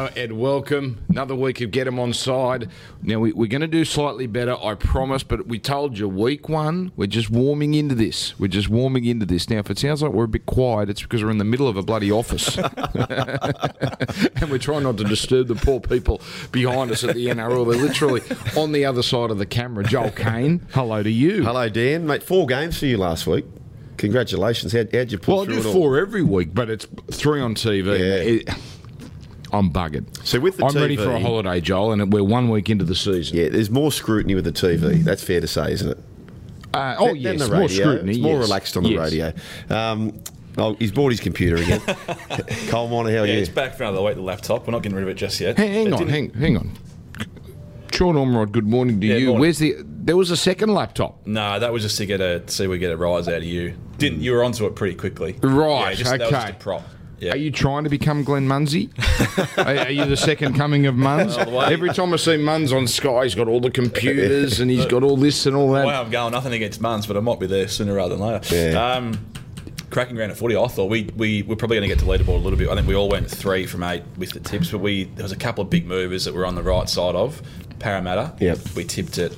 Hello, Ed. Welcome. Another week of Get 'em on side. Now, we, we're going to do slightly better, I promise, but we told you week one, we're just warming into this. We're just warming into this. Now, if it sounds like we're a bit quiet, it's because we're in the middle of a bloody office. and we're trying not to disturb the poor people behind us at the NRL. They're literally on the other side of the camera. Joel Caine, hello to you. Hello, Dan. Mate, four games for you last week. Congratulations. How'd, how'd you pull Well, I do it all? four every week, but it's three on TV. Yeah. It- I'm buggered. So with the I'm ready for a holiday, Joel, and we're one week into the season. Yeah, there's more scrutiny with the TV. That's fair to say, isn't it? Uh, oh, Than yes, the more scrutiny. It's more yes. relaxed on the Yes. radio. Um, oh, he's bought his computer again. Cole Miner, how are Yeah, you? it's back for another week, the laptop. We're not getting rid of it just yet. Hang, hang on, hang, hang on. Sean Ormerod, good morning to Yeah, you. morning. Where's the? There was a second laptop. No, that was just to get a see if we get a rise out of you. Didn't you were onto it pretty quickly? Right, Yeah, just, That was just okay. a prop. Yeah. Are you trying to become Glenn Munsie? are, are you the second coming of Muns? Every time I see Muns on Sky, he's got all the computers and he's got all this and all that. Well, I'm going nothing against Muns, but I might be there sooner rather than later. Yeah. Um, cracking ground at footy. I thought we we we're probably going to get to leaderboard a little bit. I think we all went three from eight with the tips, but we there was a couple of big movers that were on the right side of Parramatta. Yep. We tipped it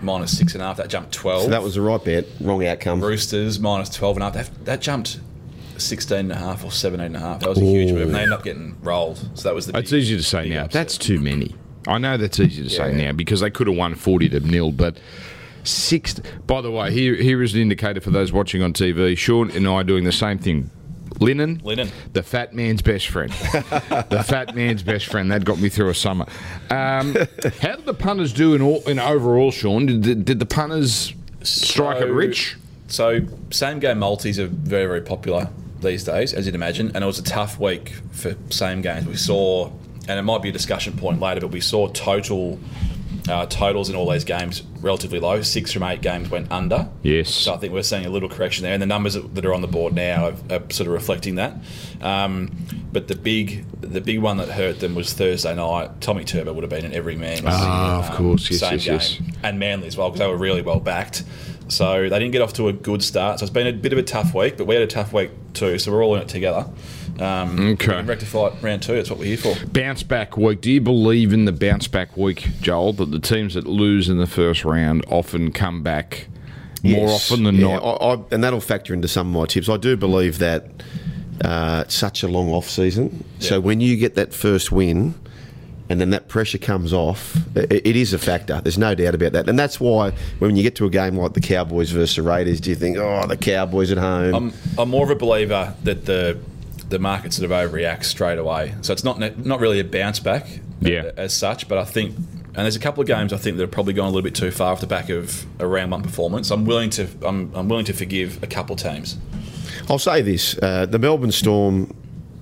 minus six and a half. That jumped twelve. So that was the right bet. Wrong outcome. Roosters minus 12 and a half. That, that jumped 16 and a half or 17 and a half. That was a huge move. And they ended up getting rolled. So that was the It's big- easy to say now. upset. That's too many. I know that's easy to say Yeah. now because they could have won 40 to nil, but six. By the way, here here is an indicator for those watching on TV. Sean and I are doing the same thing. Linen, Linen. the fat man's best friend. the fat man's best friend. That got me through a summer. Um, how did the punters do in all in overall, Sean? Did, did, did the punters strike it rich? So same game multis are very, very popular these days, as you'd imagine. And it was a tough week for same games. We saw, and it might be a discussion point later, but we saw total uh, totals in all these games relatively low. Six from eight games went under. Yes. So I think we're seeing a little correction there, and the numbers that are on the board now are, are sort of reflecting that. Um, but the big, the big one that hurt them was Thursday night. Tommy Turbo would have been in every man. Ah, of course. Yes, same yes, game, yes. and Manly as well because they were really well backed. So they didn't get off to a good start. So it's been a bit of a tough week, but we had a tough week too. So we're all in it together. Um, Okay. rectify round two. That's what we're here for. bounce back week. Do you believe in the bounce back week, Joel? That the teams that lose in the first round often come back more often than Yeah, not? I, I, and that'll factor into some of my tips. I do believe that uh, it's such a long off season. So when you get that first win, and then that pressure comes off, it, it is a factor. There's no doubt about that. And that's why when you get to a game like the Cowboys versus the Raiders, do you think, oh, the Cowboys at home? I'm, I'm more of a believer that the the market sort of overreacts straight away. So it's not not really a bounce back Yeah. as such, but I think. And there's a couple of games I think that have probably gone a little bit too far off the back of a round one performance. I'm willing to I'm, I'm willing to forgive a couple teams. I'll say this: uh, the Melbourne Storm,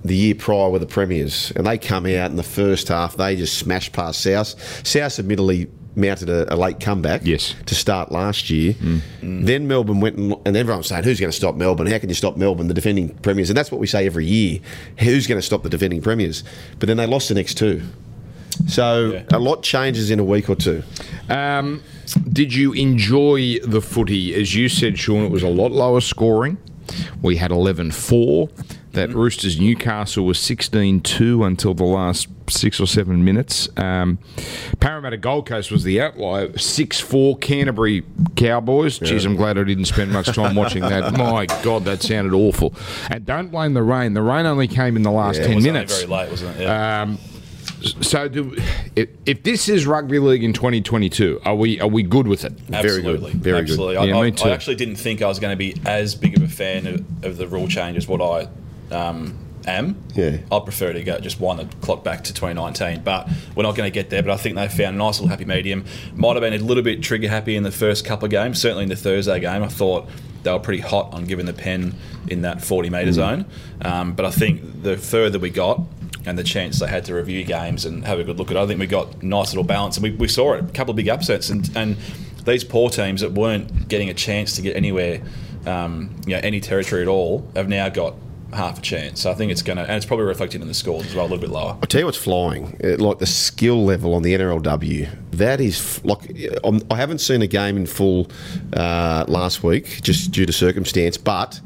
the year prior, were the premiers, and they come out in the first half. They just smashed past South. South admittedly mounted a, a late comeback. Yes. To start last year, then Melbourne went and, and everyone was saying, "Who's going to stop Melbourne? How can you stop Melbourne, the defending premiers?" And that's what we say every year: Who's going to stop the defending premiers? But then they lost the next two. So Yeah. a lot changes in a week or two. Um, did you enjoy the footy? As you said, Sean, it was a lot lower scoring. We had 11 4. That Roosters Newcastle was 16 2 until the last six or seven minutes. Um, Parramatta Gold Coast was the outlier 6 4 Canterbury Cowboys. Geez, I'm glad I didn't spend much time watching that. My God, that sounded awful. And don't blame the rain. The rain only came in the last It 10 was minutes. only very late, wasn't it? Yeah. Um, so, do, if, if this is rugby league in 2022, are we are we good with it? Very good. Absolutely, Very good. absolutely. Yeah, I, me I, too. I actually didn't think I was going to be as big of a fan of, of the rule change as what I um, am. Yeah. I prefer to go just wind the clock back to 2019, but we're not going to get there. But I think they found a nice little happy medium. Might have been a little bit trigger happy in the first couple of games. Certainly in the Thursday game, I thought they were pretty hot on giving the pen in that 40 metre Mm. zone. Um, but I think the further we got. And the chance they had to review games and have a good look at it, I think we got nice little balance, and we, we saw it. A couple of big upsets, and, and these poor teams that weren't getting a chance to get anywhere, um, you know, any territory at all, have now got half a chance. So I think it's going to, and it's probably reflected in the scores as well, a little bit lower. I tell you what's flying, uh, like the skill level on the NRLW. That is like I'm, I haven't seen a game in full uh, last week, just due to circumstance. But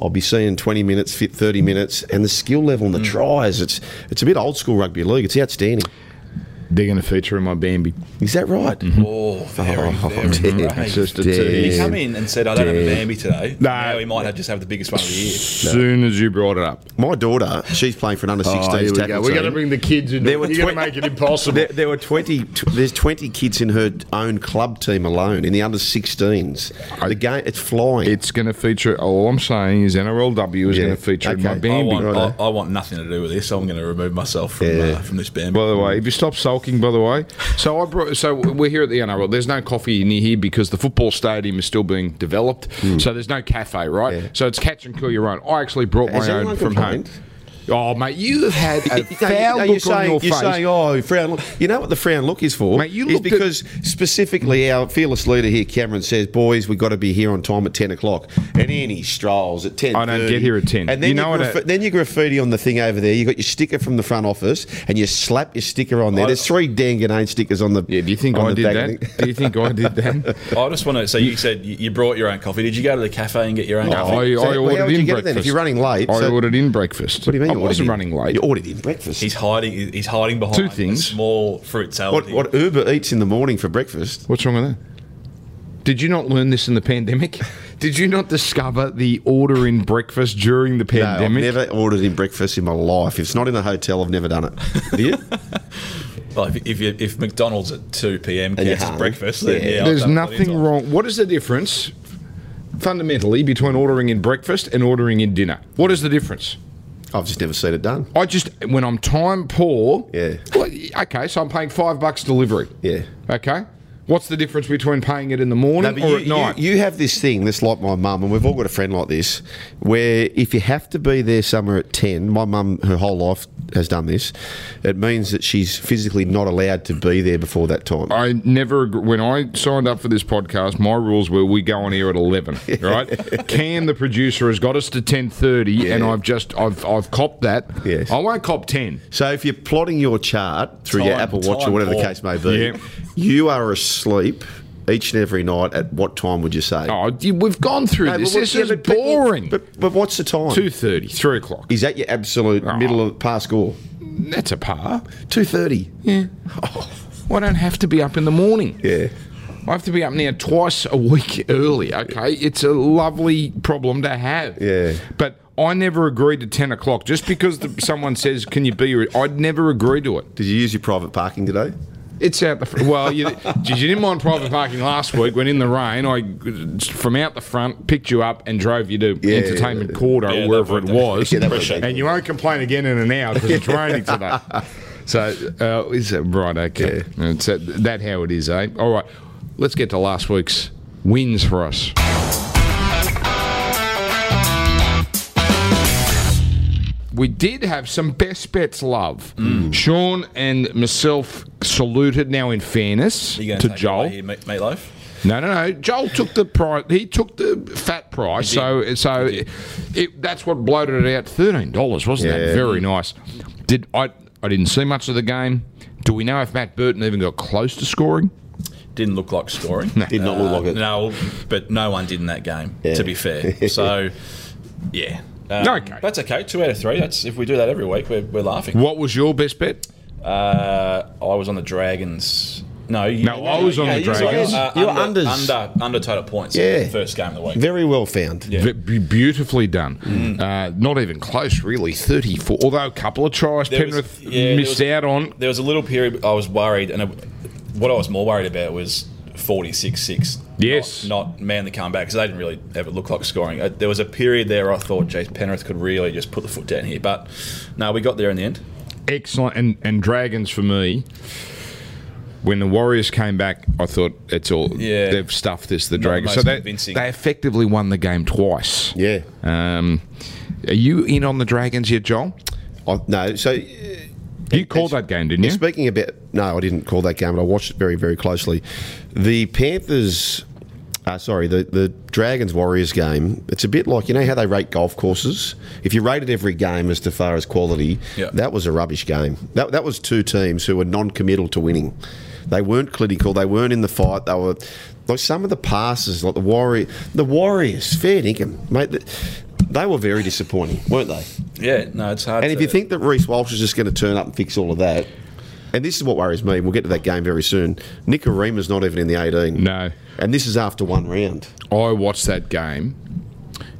I'll be seeing 20 minutes, fit 30 minutes, and the skill level and the tries. It's it's a bit old school rugby league. It's outstanding. They're going to feature in my Bambi. Is that right? Oh, very, Oh, very damn. It's just a Damn. tease. He come in and said, "I don't have a Bambi today." No. Now he might have just have the biggest one of the year. soon as you brought it up. My daughter, she's playing for an under 16s Oh, here we tackle go. We're going to bring the kids in. There were You're going to make it impossible. There, there were 20, t- there's 20 kids in her own club team alone in the under 16s. The game, it's flying. It's going to feature. All I'm saying is NRLW is Yeah. going to feature in Okay. my I Bambi. want, Righto. I, I want nothing to do with this. I'm going to remove myself from Yeah. uh, from this Bambi. By the way, if you stop sulking, by the way, so I brought, so we're here at the NRL. There's no coffee near here because the football stadium is still being developed. So there's no cafe, right? Yeah. So it's catch and kill your own. I actually brought Has my own from home. Complained? Oh, mate, you have had a No, foul no, look you're on saying, your you're face. saying, oh, frown look. You know what the frown look is for? Mate, you is looked at- because specifically our fearless leader here, Cameron, says, boys, we've got to be here on time at 10 o'clock. And then he strolls at 10 I don't get here at 10. And then You you, know what graffi- I- then you graffiti on the thing over there. you got your sticker from the front office and you slap your sticker on there. I- There's three Dan Ginnane stickers on the yeah, do you think I did that? of the thing. Do you think I did that? I just want to. So you said you you brought your own coffee. Did you go to the cafe and get your own I, coffee? I So, well, how ordered you in get it breakfast. if you're running late? I So- ordered in breakfast. What do you mean? I you wasn't in? running late. You ordered in breakfast. He's hiding. He's hiding behind Two a things. small fruit salad. what, what Uber eats in the morning for breakfast? What's wrong with that? Did you not learn this in the pandemic? Did you not discover the order in breakfast during the No, I've never ordered in breakfast in my life. If it's not in a hotel, I've never done it. Have you? Well, if, if, you, if McDonald's at two p.m. And you're counts as breakfast, then Yeah. yeah, There's done it plenty of nothing wrong. What is the difference, fundamentally, between ordering in breakfast and ordering in dinner? What is the difference? I've just never seen it done. I just when I'm time poor. Yeah. well, okay, so I'm paying five bucks delivery. Yeah. Okay. What's the difference between paying it in the morning but or you, at night? You, you have this thing, that's like my mum, and we've all got a friend like this, where if you have to be there somewhere at 10, my mum, her whole life has done this, it means that she's physically not allowed to be there before that time. I never, when I signed up for this podcast, my rules were we go on here at eleven, right? Cam, the producer, has got us to ten thirty, and I've just, I've, I've copped that. Yes. I won't cop ten. So if you're plotting your chart through your Apple Watch or time whatever the case may be, Yeah. You are asleep each and every night at what time would you say? Oh, we've gone through No, this. This yeah, is but boring. But, but what's the time? Two thirty, three o'clock. Is that your absolute Oh. middle of par score? That's a par. 2.30. Yeah. Oh, I don't have to be up in the morning. Yeah. I have to be up now twice a week early. Okay, it's a lovely problem to have. Yeah. but I never agreed to ten o'clock just because the, someone says, "Can you be?" I'd never agree to it. Did you use your private parking today? It's out the fr- well. You, geez, you didn't mind private parking last week when in the rain. I from out the front picked you up and drove you to Yeah, Entertainment yeah, Court or Yeah, wherever it was. Yeah, that Appreciate was- it. and you won't complain again in an hour because it's raining today. So uh, is it right? Okay, it's that, that how it is, eh? All right, let's get to last week's wins for us. We did have some best bets love. Mm. Sean and myself saluted. Now, in fairness You to take Joel, away here, meat- meatloaf? no, no, no. Joel took the price. He took the fat price. So, so it, it, that's what bloated it out. Thirteen dollars, wasn't that very nice? Did I? I didn't see much of the game. Do we know if Matt Burton even got close to scoring? Didn't look like scoring. Did not look like it. No, but no one did in that game. Yeah. To be fair, so yeah. Um, Okay. that's okay. Two out of three. That's if we do that every week, we're, we're laughing. What was your best bet? Uh, I was on the Dragons. No, you, No, I was on the you were- Dragons. Uh, You were under, unders. under under total points. Yeah. in the first game of the week. Very well found. Yeah. V- beautifully done. Uh, not even close, really. Thirty-four. Although a couple of tries There was- Penrith yeah, missed was- out on. There was a little period I was worried, and it, what I was more worried about was 46-6. Yes. Not, not man the comeback, because they didn't really ever look like scoring. Uh, there was a period there I thought, geez, Penrith could really just put the foot down here. But no, we got there in the end. excellent and, and dragons for me when the warriors came back i thought it's all Yeah. they've stuffed this the Not the dragons so most they, convincing. they effectively won the game twice Yeah. um, are you in on the dragons yet joel I, no, so. You called that game didn't you Speaking about no, I didn't call that game, but I watched it very, very closely. The Panthers, uh, sorry, the the Dragons Warriors game. It's a bit like you know how they rate golf courses. If you rated every game as to far as quality, Yeah. that was a rubbish game. That that was two teams who were non-committal to winning. They weren't clinical. They weren't in the fight. They were like some of the passes, like the Warrior, the Warriors, fair dinkum, mate. The, They were very disappointing, weren't they? Yeah, no, it's hard. And to, if you think that Reece Walsh is just going to turn up and fix all of that, and this is what worries me, we'll get to that game very soon. Nikorima's not even in the 18. No. And this is after one round. I watched that game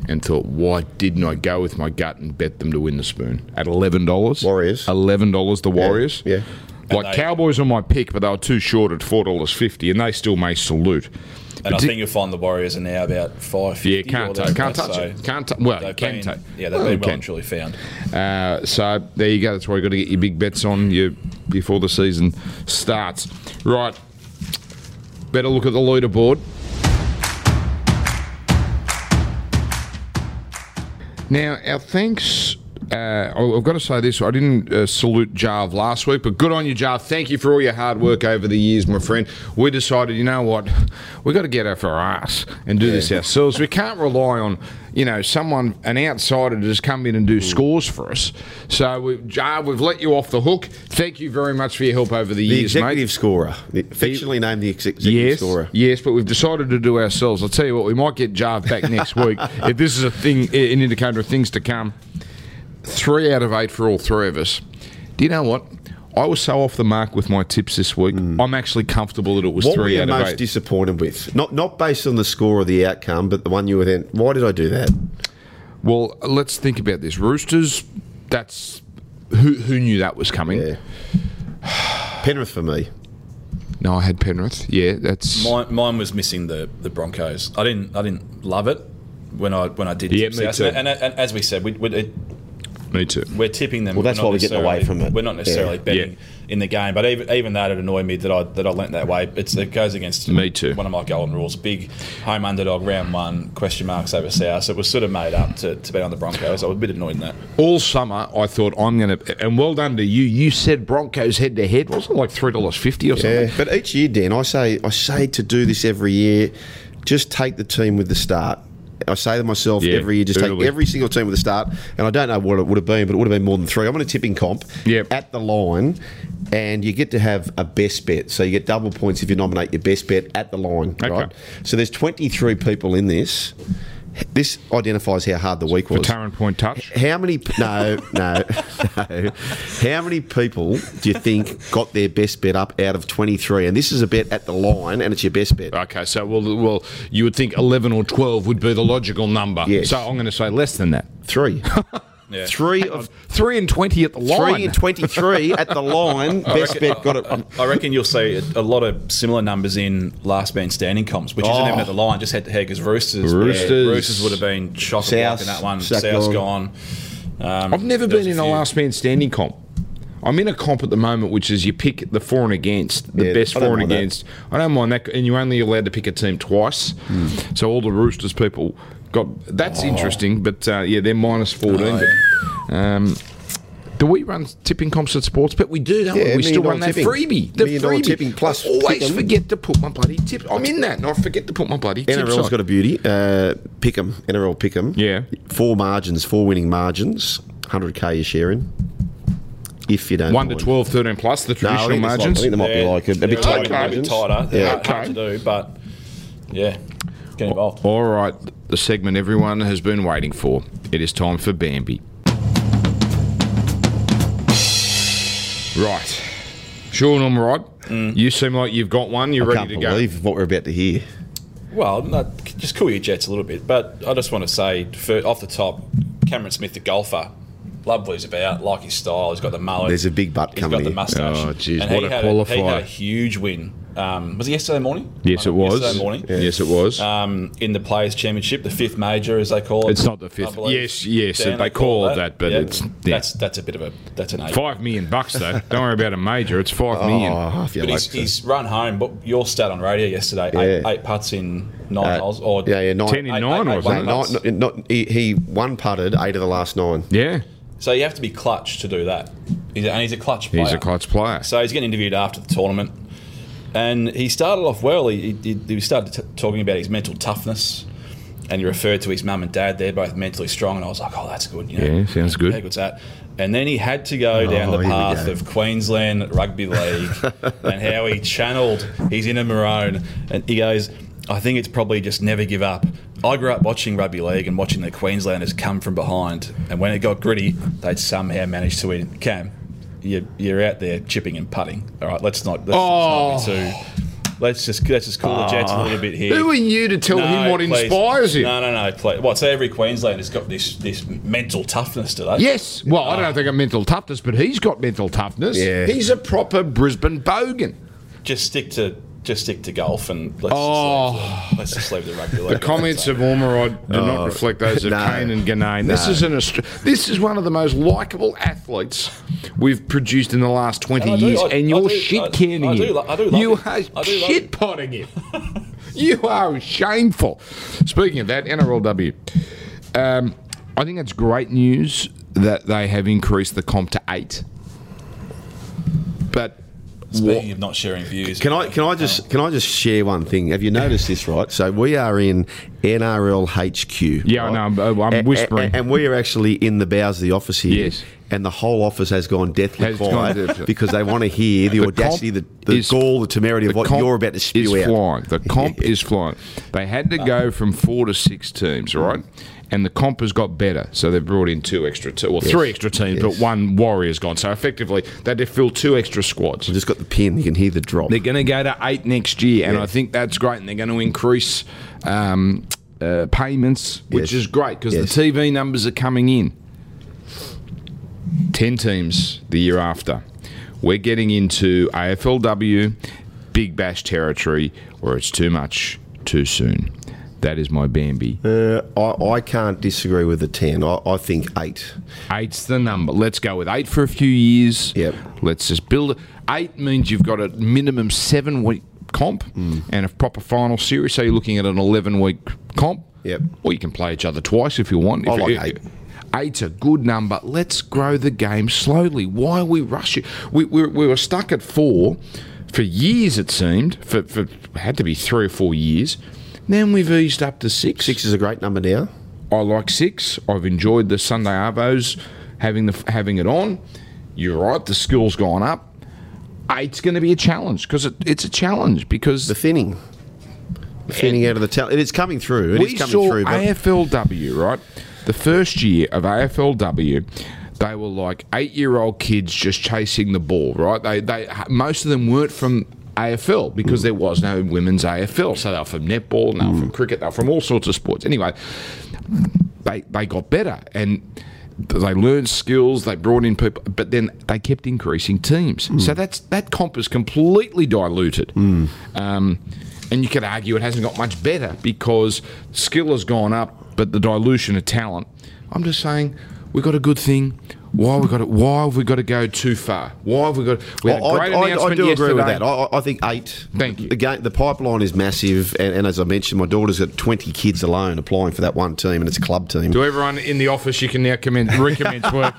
and thought, why didn't I go with my gut and bet them to win the spoon at eleven dollars? Warriors. eleven dollars. The Warriors. yeah. Like they- Cowboys on my pick, but they were too short at four dollars fifty, and they still may salute. And I think you'll find the Warriors are now about five. Yeah, can't touch, can't touch it. Can't tou- well, can been, touch. Yeah, they've Well, been well can. and truly found. Uh, so there you go. That's why you've got to get your big bets on you before the season starts. Right. Better look at the leaderboard. Now, our thanks. Uh, I've got to say this. I didn't uh, salute Jarv last week, but good on you, Jarv. Thank you for all your hard work over the years, my friend. We decided, you know what, we've got to get off our ass and do this ourselves. We can't rely on, you know, someone, an outsider, to just come in and do Mm. scores for us. So, we, Jarv, we've let you off the hook. Thank you very much for your help over the, The years, executive mate. scorer. Affectionately named the ex- executive Yes, scorer. yes, but we've decided to do ourselves. I'll tell you what, we might get Jarv back next week if this is a thing, an indicator of things to come. Three out of eight for all three of us. Do you know what? I was so off the mark with my tips this week. I'm actually comfortable that it was Mm. What were three you out of most eight. disappointed with? Not not based on the score or the outcome, but the one you were then. Why did I do that? well, let's think about this. Roosters. That's who who knew that was coming. Yeah. Penrith for me. No, I had Penrith. Yeah, that's Mine, mine was missing the, the Broncos. I didn't I didn't love it when I when I did. Yeah, me too. And, and, and as we said, we, we, it, me too. we're tipping them. Well, that's why we're getting away from it. We're not necessarily Yeah. betting Yeah. in the game, but even even that it annoyed me that I that I lent that way. It's, it goes against Me too. One of my golden rules: big home underdog round one question marks over South. So it was sort of made up to, to bet on the Broncos. I was a bit annoyed in that. All summer, I thought I'm going to, and well done to you. You said Broncos head to head. Wasn't like three dollars fifty or something? Yeah, but each year, Dan, I say I say to do this every year. Just take the team with the start. I say to myself Yeah, every year, just take every single team with the start. And I don't know what it would have been, but it would have been more than three. I'm on a tipping comp Yep. at the line, and you get to have a best bet. So you get double points if you nominate your best bet at the line, Okay. right? So there's 23 people in this. This identifies how hard the week was. Tarrant Point touch. How many? No, no, no. How many people do you think got their best bet up out of twenty three? And this is a bet at the line, and it's your best bet. Okay, so well, well, you would think eleven or twelve would be the logical number. Yes. So I'm going to say less than that. Three, Yeah. three of Three and twenty at the line. three and twenty three at the line. Best bet got it. I reckon you'll see a, a lot of similar numbers in last man standing comps, which isn't Oh. even at the line, just head to head because Roosters, Roosters. Roosters would have been chock a block South, in that one. South South's gone. gone. Um, I've never been in a few. last man standing comp. I'm in a comp at the moment, which is you pick the for and against, the Yeah, best for and mind that. against. I don't mind that, and you're only allowed to pick a team twice. Hmm. So all the Roosters people got that's interesting, but uh, yeah, they're minus fourteen. Oh, but, um, do we run tipping comps at sports? But we do, don't Yeah, we? We still run that tipping. freebie. The Million freebie. tipping plus I always pick 'em. forget to put my bloody tip. I'm in that, and I forget to put my bloody tips NRL's on. got a beauty. Uh, pick 'em. NRL pick 'em. Yeah. Four margins, four winning margins. Hundred k you're sharing. If you don't one to mind. 12, 13 plus the No, I traditional think, it's like- margins. I think there might be like a, a bit they're tighter a bit tighter. They're Yeah. hard, hard to do, but yeah, get involved. All right, the segment everyone has been waiting for. It is time for Bambi. Right. Sean, I'm right. Mm. You seem like you've got one. You're I ready can't to believe what we're about to hear. Well, no, just cool your jets a little bit, but I just want to say, for, off the top, Cameron Smith, the golfer, love what he's about, like his style. He's got the mullet. There's a big butt He's coming got the here. mustache. Oh, jeez, And what he a had he qualifier. had a huge win. Um, was it yesterday morning? Yes, it was. Yesterday morning. Yes, it was. Um, in the Players' Championship, the fifth major, as they call it. It's not the fifth. Yes, yes, Dan, they call it that, but it's- yeah. that's that's a bit of a that's an eight. Five million bucks, though. Don't worry about a major. It's five million. Oh, I But like he's, he's run home. But your stat on radio yesterday: eight, Yeah. eight putts in nine Uh, holes, or yeah, yeah, nine, Ten in eight- nine, eight- or eight something. one no, putts. not, not, he, he one putted eight of the last nine. Yeah, So you have to be clutch to do that. And he's a clutch player. he's a clutch player. So he's getting interviewed after the tournament, and he started off well. He, he, he started t- talking about his mental toughness, and he referred to his mum and dad. They're both mentally strong, and I was like, "Oh, that's good." You know, Yeah, sounds good. How good's that? And then he had to go down Oh, the path of Queensland Rugby League and how he channeled his inner Maroon. And he goes, I think it's probably just never give up. I grew up watching rugby league and watching the Queenslanders come from behind, and when it got gritty, they'd somehow manage to win. Cam, you're, you're out there chipping and putting. All right, let's not. Let's, Oh. let's not be too. Oh. Let's just let's just cool the jets a little bit here. Who are you to tell him what please. inspires him? No, no, no. Please. What? So every Queenslander's got this this mental toughness, do they? Yes. Well, I don't know if they got mental toughness, but he's got mental toughness. Yeah. He's a proper Brisbane bogan. Just stick to just stick to golf and let's, Oh. just, leave the, let's just leave the rugby league. The comments of Ormerod do not reflect those of no. Caine and Ginnane. This No. is an Aust- this is one of the most likable athletes we've produced in the last twenty And do- years, I- and you're do- shit I- canning I do him. lo- I do love you him. are I do love shit potting him. you are shameful. Speaking of that, NRLW, um, I think it's great news that they have increased the comp to eight. But Speaking of not sharing views, Can I can I just oh. can I just share one thing? Have you noticed this? Right, so we are in NRL HQ. Yeah, I know, I'm- I'm A- a- whispering. and we are actually in the bowels of the office here. Yes. and the whole office has gone deathly Has gone quiet deathly. because they want to hear the, The audacity, the, the is- gall, the temerity of the what you're about to spew is out. flying. The comp is flying. They had to go from four to six teams, right? And the comp has got better, so they've brought in two extra, te- well, three extra teams, but one Warrior's gone. So effectively, they had to fill two extra squads. They just got the pin. You can hear the drop. They're going to go to eight next year, and. I think that's great. And they're going to increase um, uh, payments, which Yes. is great because Yes. the TV numbers are coming in. Ten teams the year after. We're getting into AFLW, Big Bash territory, where it's too much too soon. That is my Bambi. Uh, I, I can't disagree with the ten. I, I think eight. Eight's the number. Let's go with eight for a few years. Yep. Let's just build it. Eight means you've got a minimum seven week comp Mm. and a proper final series. So you're looking at an 11 week comp. Yep. Or you can play each other twice if you want. I If- like if- eight. Eight's a good number. Let's grow the game slowly. Why are we rushing? We, we, we were stuck at four for years, it seemed. For, for had to be three or four years. Then we've eased up to six. Six is a great number now. I like six. I've enjoyed the Sunday Arvos having the having it on. You're right. The skill's gone up. Eight's going to be a challenge because it, it's a challenge because The thinning. The thinning out of the talent. It is coming through. It is we coming saw through. But AFLW right. The first year of AFLW, they were like eight-year-old kids just chasing the ball. Right. They they most of them weren't from. AFL because hmm. there was no women's AFL, so they were from netball, were from hmm. cricket, they were from all sorts of sports. Anyway, they they got better and they learned skills. They brought in people, but then they kept increasing teams. So hmm. that's that comp is completely diluted. Um, and you could argue it hasn't got much better because skill has gone up, but the dilution of talent. I'm just saying we've got a good thing. Why we got to, Why have we got to go too far? Why have we got? We I, had a great I- I- I announcement do agree with that. I, I think eight. Thank you. Again, the pipeline is massive, and, and as I mentioned, my daughter's got twenty kids alone applying for that one team, and it's a club team. To everyone in the office, you can now commence, recommence work.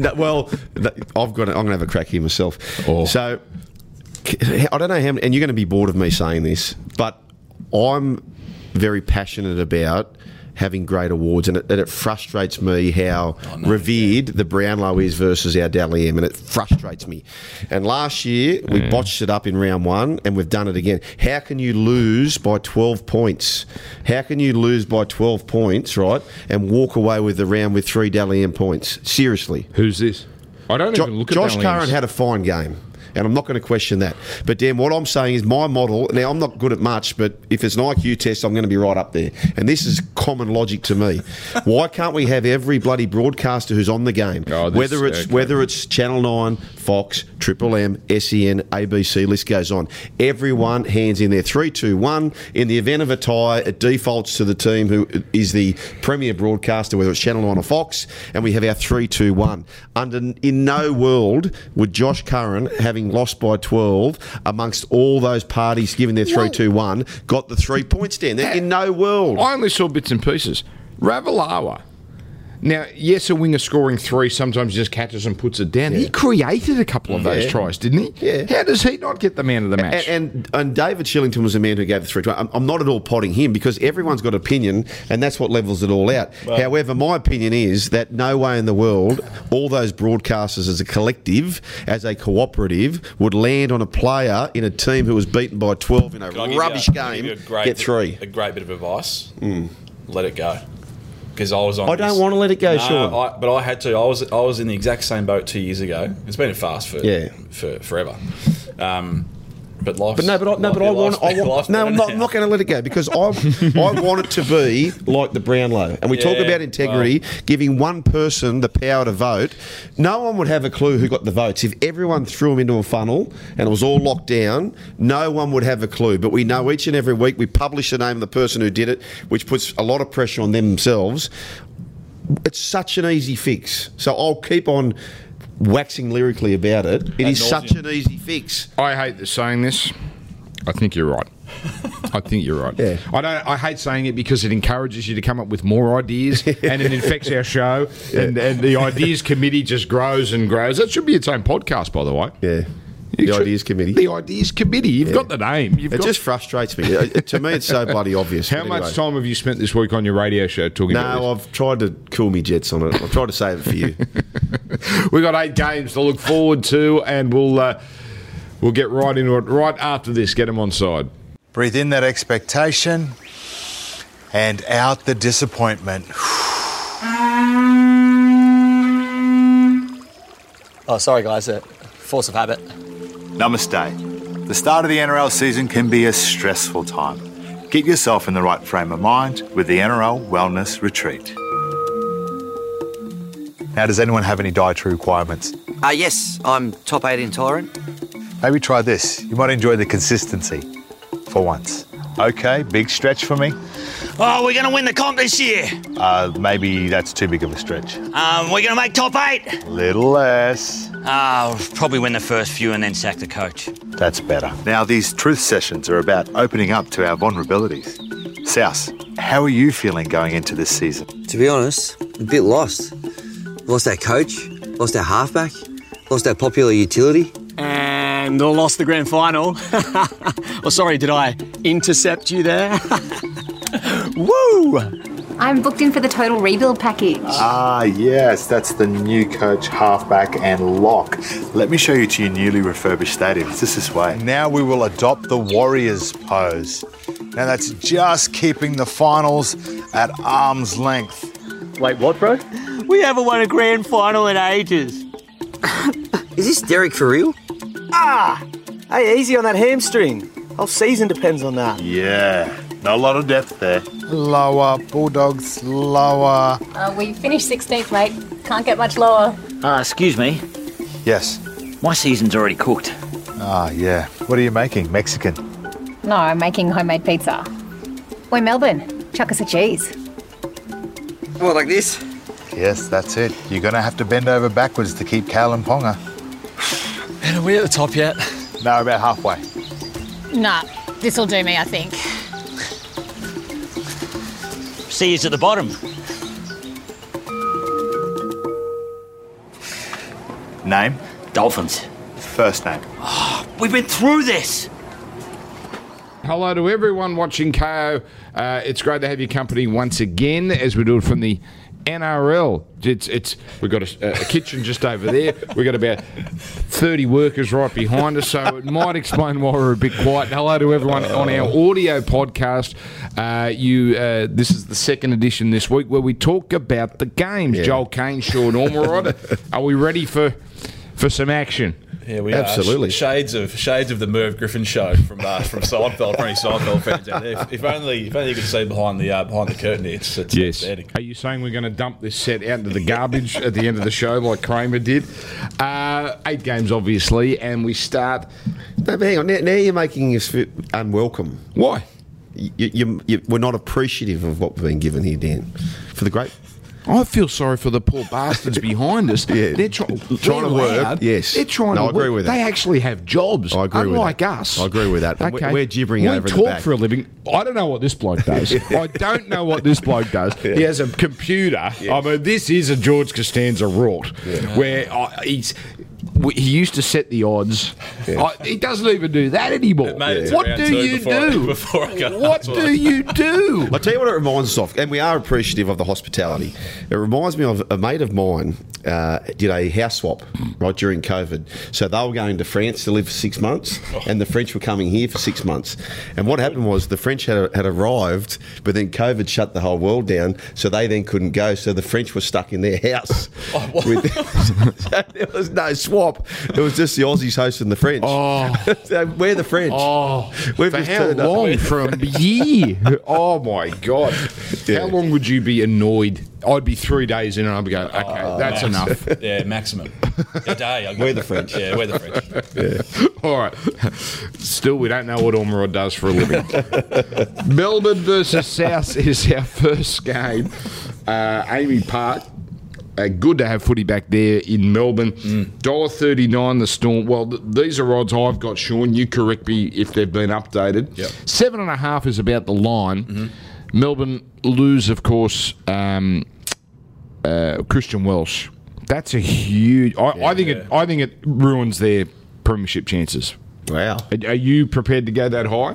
No, well, th- I've got. To, I'm going to have a crack here myself. Oh. So I don't know how, many, and you're going to be bored of me saying this, but I'm very passionate about having great awards, and it, and it frustrates me how oh, revered the Brownlow is versus our Dally M, and it frustrates me. And last year we botched it up in round one, and we've done it again. How can you lose by 12 points? How can you lose by 12 points, right, and walk away with the round with three Dally M points? Seriously. Who's this? I don't Jo- even look at Josh Curran had a fine game. And I'm not going to question that. But Dan, what I'm saying is my model. Now I'm not good at much, but if it's an IQ test, I'm going to be right up there. And this is common logic to me. Why can't we have every bloody broadcaster who's on the game, Oh, this- whether it's okay. whether it's Channel Nine, Fox, Triple M, SEN, ABC, list goes on. Everyone hands in there three, two, one. In the event of a tie, it defaults to the team who is the premier broadcaster, whether it's Channel Nine or Fox, and we have our three, two, one. Under in no world would Josh Curran, having lost by twelve amongst all those parties given their 3-1 got the three points down. In no world. I only saw bits and pieces. Ravalawa Now, yes, a winger scoring three sometimes just catches and puts it down. He created a couple of those Yeah. tries, didn't he? Yeah. How does he not get the man of the match? And, and and David Shillington was the man who gave the three. to- I'm, I'm not at all potting him because everyone's got opinion, and that's what levels it all out. However, my opinion is that no way in the world all those broadcasters, as a collective, as a cooperative, would land on a player in a team who was beaten by 12 in a Can you rubbish a- can I give game a great get three. A great bit of advice. Hmm. Let it go. Because I was on. I don't this- wanna let it go, No, Sean. I, but I had to. I was. I was in the exact same boat two years ago. It's been a fast for Yeah. for forever. Um, but life. But no, but I, no, but I want, I want no, I'm not, I'm not going to let it go because I, I want it to be like the Brownlow. And we talk about integrity, giving one person the power to vote. No one would have a clue who got the votes if everyone threw them into a funnel and it was all locked down. No one would have a clue. But we know each and every week we publish the name of the person who did it, which puts a lot of pressure on them themselves. It's such an easy fix. So I'll keep on waxing lyrically about it. It is such an easy fix. I hate saying this. I think you're right. I think you're right. Yeah. I don't. I hate saying it because it encourages you to come up with more ideas, and it infects our show. And, and the ideas committee just grows and grows. That should be its own podcast, by the way. Yeah. It The should- ideas committee. The ideas committee. You've got the name. You've It got, just frustrates me. Uh, to me, it's so bloody obvious. how But much time have you spent this week on your radio show talking about No. I've tried to cool me jets on it. I've tried to save it for you. We've got eight games to look forward to, and we'll uh, we'll get right into it right after this. Get them on side. Breathe in that expectation and out the disappointment. Oh, sorry, guys. Uh, force of habit. Namaste. The start of the NRL season can be a stressful time. Get yourself in the right frame of mind with the NRL Wellness Retreat. Now, does anyone have any dietary requirements? Uh, yes, I'm top eight intolerant. Maybe try this. You might enjoy the consistency for once. Okay, big stretch for me. Oh, we're going to win the comp this year. Uh, maybe that's too big of a stretch. Um, we're going to make top eight. Little less. Uh, probably win the first few and then sack the coach. That's better. Now, these truth sessions are about opening up to our vulnerabilities. Souse, how are you feeling going into this season? To be honest, a bit lost. Lost our coach, lost our halfback, lost our popular utility. And lost the grand final. oh, sorry, did I intercept you there? Woo! I'm booked in for the total rebuild package. Ah, yes, that's the new coach, halfback, and lock. Let me show you to your newly refurbished stadium. It's just this way. Now we will adopt the Warriors pose. Now that's just keeping the finals at arm's length. Wait, what, bro? We haven't won a grand final in ages. Is this Derek for real? Ah! Hey, easy on that hamstring. Whole season depends on that. Yeah, not a lot of depth there. Lower, Bulldogs, lower. Uh, we finished 16th, mate. Can't get much lower. Uh, excuse me. Yes. My season's already cooked. Ah, yeah. What are you making? Mexican? No, I'm making homemade pizza. We're Melbourne. Chuck us a cheese. What, like this? Yes, that's it. You're going to have to bend over backwards to keep Kalyn Ponga. And are we at the top yet? No, about halfway. Nah, this'll do me, I think. See you at the bottom. Name? Dolphins. First name. We've been through this. Hello to everyone watching Kayo. Uh, it's great to have your company once again as we do it from the NRL. It's it's we've got a, a kitchen just over there. We've got about thirty workers right behind us, so it might explain why we're a bit quiet. Hello to everyone on our audio podcast. Uh, you, uh, this is the second edition this week where we talk about the games. Joel Caine, Sean Ormerod. Are we ready for for some action? Yeah, we Absolutely. are. Sh- Shades of shades of the Merv Griffin show from uh, from Seinfeld. For any Seinfeld fans out there, if, if only if only you could see behind the uh, behind the curtain, it's, it's Yes. outstanding. Are you saying we're going to dump this set out into the garbage at the end of the show like Kramer did? Uh, eight games, obviously, and we start. no, but hang on. Now, now you're making us feel unwelcome. Why? You, you, you, we're not appreciative of what we've been given here, Dan. For the great. I feel sorry for the poor bastards behind us. Yeah. They're try- Trying to they're work, loud. yes. They're trying No, to I agree work. with that. They actually have jobs. I agree with unlike that. us. I agree with that. Okay. we're- we're gibbering we over talk for a living. I don't know what this bloke does. I don't know what this bloke does. He has a computer. I mean, this is a George Costanza rort, where uh, he's. W- He used to set the odds. I, he doesn't even do that anymore. made What do you before do? before I got what up. do you do? I'll tell you what it reminds us of, and we are appreciative of the hospitality. It reminds me of a mate of mine uh, did a house swap right during COVID. So they were going to France to live for six months, and the French were coming here for six months. And what happened was the French had, had arrived, but then COVID shut the whole world down, so they then couldn't go. So the French were stuck in their house. With- so there was no swap. It was just the Aussies hosting the French. Oh. so we're the French. Oh, We've for just how turned up. long? For a year? Oh my god! How long would you be annoyed? I'd be three days in, and I'd be going, okay, that's enough. Yeah, maximum. A day. I We're the French. Yeah, we're the French. All right. Still, we don't know what Ormerod does for a living. Melbourne versus South is our first game. Uh, AAMI Park. Uh, good to have footy back there in Melbourne. Dollar thirty nine. The Storm. Well, th- these are odds I've got. Sean, you correct me if they've been updated. Yep. Seven and a half is about the line. Melbourne lose, of course. Um, uh, Christian Welch. That's a huge. I, I think it. I think it ruins their premiership chances. Wow. Are, are you prepared to go that high?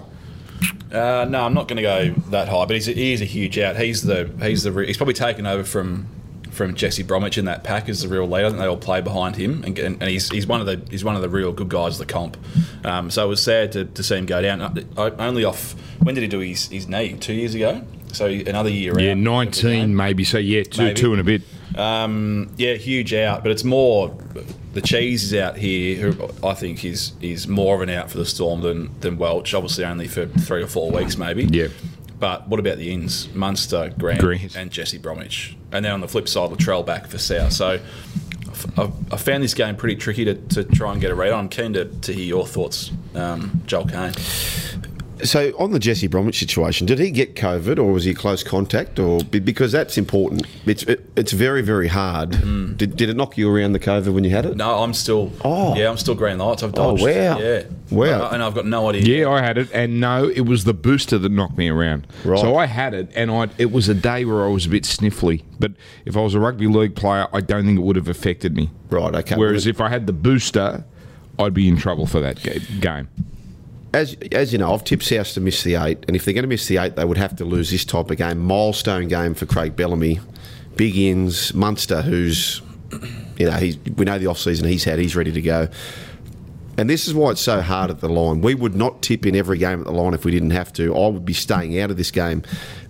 Uh, no, I'm not going to go that high, but he's a, he is a huge out. He's the he's the he's probably taken over from from Jesse Bromwich in that pack is the real leader. I think they all play behind him, and, and, he's, he's one of the he's one of the real good guys of the comp. Um, so it was sad to, to see him go down. Uh, Only off when did he do his, his knee? Two years ago. So another year. Yeah, nineteen maybe. So yeah, two Maybe. two and a bit. Um, yeah, huge out, but it's more the cheese is out here. Who I think is is more of an out for the Storm than than Welch. Obviously, only for three or four weeks, maybe. Yeah. But what about the ins? Munster, Grant, and Jesse Bromwich, and then on the flip side, Latrell back for South. So. I've, I found this game pretty tricky to, to try and get a read on. I'm keen to, to hear your thoughts, um, Joel Caine. So on the Jesse Bromwich situation, did he get COVID or was he close contact? Or because that's important. It's it, it's very very hard. Mm. Did, did it knock you around the COVID when you had it? No, I'm still. Oh. yeah, I'm still green lights. I've Oh, dodged. wow. Yeah, Wow. And I've got no idea. Yeah, I had it, and no, it was the booster that knocked me around. Right. So I had it, and I it was a day where I was a bit sniffly. But if I was a rugby league player, I don't think it would have affected me. Right, okay. Whereas if I had the booster, I'd be in trouble for that game. As as you know, I've tipped South to miss the eight, and if they're going to miss the eight, they would have to lose this type of game. Milestone game for Craig Bellamy, big ins. Munster, who's you know he's, we know the off season he's had, he's ready to go. And this is why it's so hard at the line. We would not tip in every game at the line if we didn't have to. I would be staying out of this game,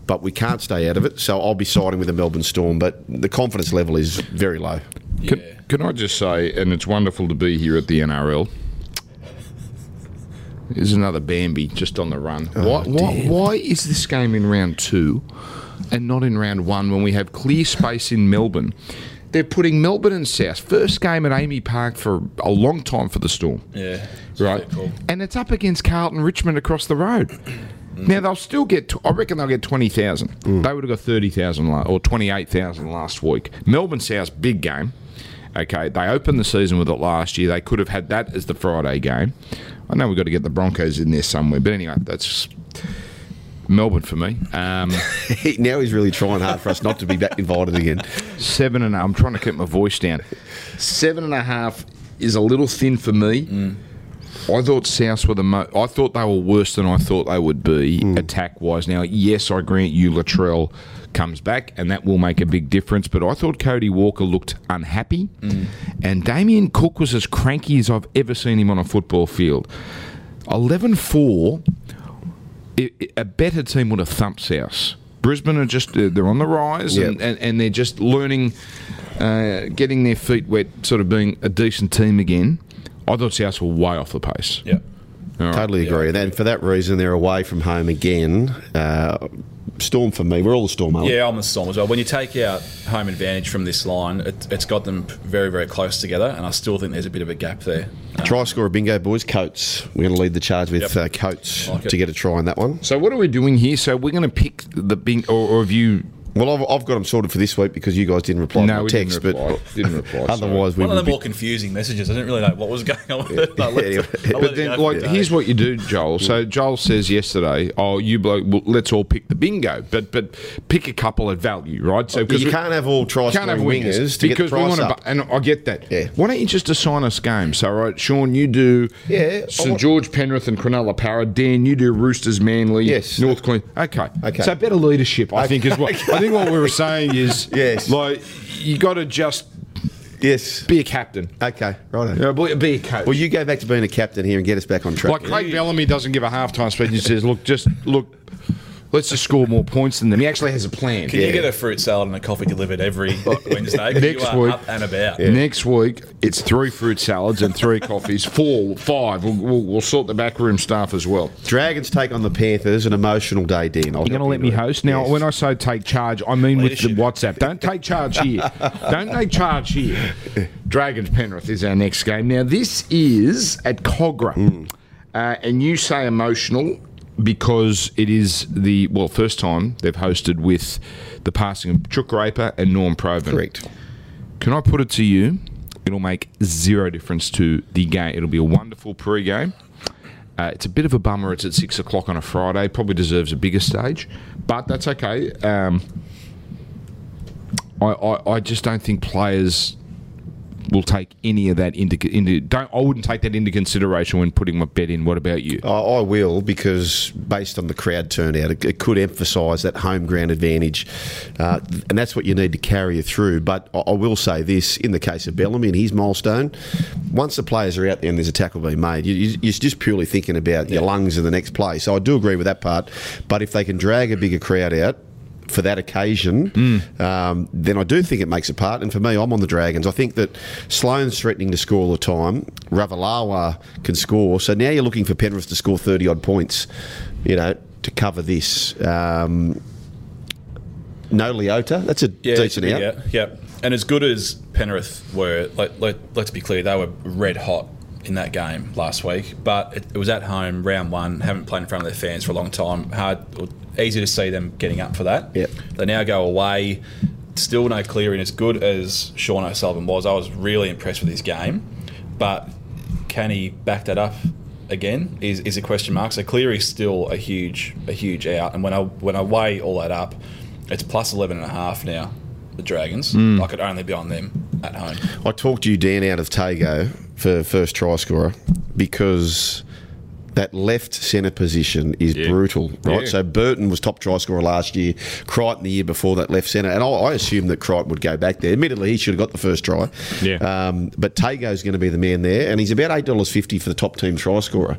but we can't stay out of it. So I'll be siding with the Melbourne Storm. But the confidence level is very low. Can, can I just say, and it's wonderful to be here at the NRL. There's another Bambi just on the run. Oh, why, why, why is this game in round two and not in round one when we have clear space in Melbourne? They're putting Melbourne and South. First game at AAMI Park for a long time for the Storm. Yeah, Right. fair call. And it's up against Carlton Richmond across the road. Mm. Now they'll still get. I reckon they'll get twenty thousand. Mm. They would have got thirty thousand or twenty eight thousand last week. Melbourne South's big game. Okay, they opened the season with it last year. They could have had that as the Friday game. I know we've got to get the Broncos in there somewhere, but anyway, that's Melbourne for me. Um, now he's really trying hard for us not to be back invited again. seven and I'm trying to keep my voice down. Seven and a half is a little thin for me. I thought South were the mo- I thought they were worse than I thought they would be attack wise. Now, yes, I grant you Latrell comes back, and that will make a big difference. But I thought Cody Walker looked unhappy, and Damien Cook was as cranky as I've ever seen him on a football field. 11 4, i- i- a better team would have thumped South. Brisbane are just, uh, they're on the rise, and, Yep. and, and they're just learning, uh, getting their feet wet, sort of being a decent team again. I thought South were way off the pace. Yeah. Right. Totally agree. And for that reason, they're away from home again. Uh, storm for me. We're all the Storm, aren't we? Yeah, I'm the Storm as well. When you take out home advantage from this line, it, it's got them very, very close together, and I still think there's a bit of a gap there. Try score a bingo, boys. Coates. We're going to lead the charge with Yep. uh, Coates Like to get a try on that one. So what are we doing here? So we're going to pick the bing, or, or have you Well, I've, I've got them sorted for this week because you guys didn't reply No, to my we didn't text. reply. But Didn't reply, otherwise, we One of would the be. more confusing messages. I didn't really know what was going on with it. It- I But then, like, here's what you do, Joel. So Joel says yesterday, "Oh, you bloke, well, let's all pick the bingo, but but pick a couple at value, right?" So oh, because you we- can't have all try can't have wingers, wingers to get the because we want to, and I get that. Yeah. Why don't you just assign us games? So, right, Sean, you do Yeah, St want- George, Penrith, and Cronulla Para. Dan, you do Roosters, Manly, Yes. North Queen. Okay, Okay. So better leadership, I think, is what I think. What we were saying is, Yes. like you got to just Yes. be a captain, Okay. Right. Know, be be a coach. Well, you go back to being a captain here and get us back on track. Like Craig Bellamy doesn't give a halftime speech. He says, "Look, just look, let's just score more points than them." He actually has a plan. Can you get a fruit salad and a coffee delivered every Wednesday? 'Cause Next you are week- up and about. Next week, it's three fruit salads and three coffees. Four, five. We'll, we'll, we'll sort the backroom staff as well. Dragons take on the Panthers, an emotional day, Dean. You're going to let me host now. When I say take charge, I mean Leadership. with the WhatsApp. Don't take charge here. Don't take charge here. Dragons Penrith is our next game. Now this is at Kogarah, uh, and you say emotional because it is the well first time they've hosted with the passing of Chook Raper and Norm Provan. Correct. Can I put it to you? It'll make zero difference to the game. It'll be a wonderful pre-game. Uh, it's a bit of a bummer. It's at six o'clock on a Friday. Probably deserves a bigger stage, but that's okay. Um, I, I, I just don't think players will take any of that into into. Don't I wouldn't take that into consideration when putting my bet in. What about you? I, I will because based on the crowd turnout, it, it could emphasise that home ground advantage, uh, and that's what you need to carry you through. But I, I will say this: in the case of Bellamy and his milestone, once the players are out there and there's a tackle being made, you, you're just purely thinking about your lungs in the next play. So I do agree with that part. But if they can drag a bigger crowd out. For that occasion, um, then I do think it makes a part. And for me, I'm on the Dragons. I think that Sloan's threatening to score all the time. Ravalawa can score. So now you're looking for Penrith to score 30 odd points, you know, to cover this. Um, no Leota. That's a Yeah, decent out. yeah, yeah. And as good as Penrith were, let, let, let's be clear, they were red hot in that game last week. But it, it was at home, round one, haven't played in front of their fans for a long time. Hard, easy to see them getting up for that. Yep. They now go away. Still no Cleary, and as good as Sean O'Sullivan was, I was really impressed with his game. But can he back that up again? Is, is a question mark. So Cleary's still a huge a huge out. And when I when I weigh all that up, it's plus eleven and a half now. The Dragons. Hmm. I could only be on them at home. I talked you, Dan, out of Tago for first try scorer because that left centre position is brutal, right? Yeah. So Burton was top try scorer last year, Crichton the year before that left centre, and I, I assumed that Crichton would go back there. Admittedly, he should have got the first try. Yeah. Um, but Tago's going to be the man there, and he's about eight dollars fifty for the top team try scorer.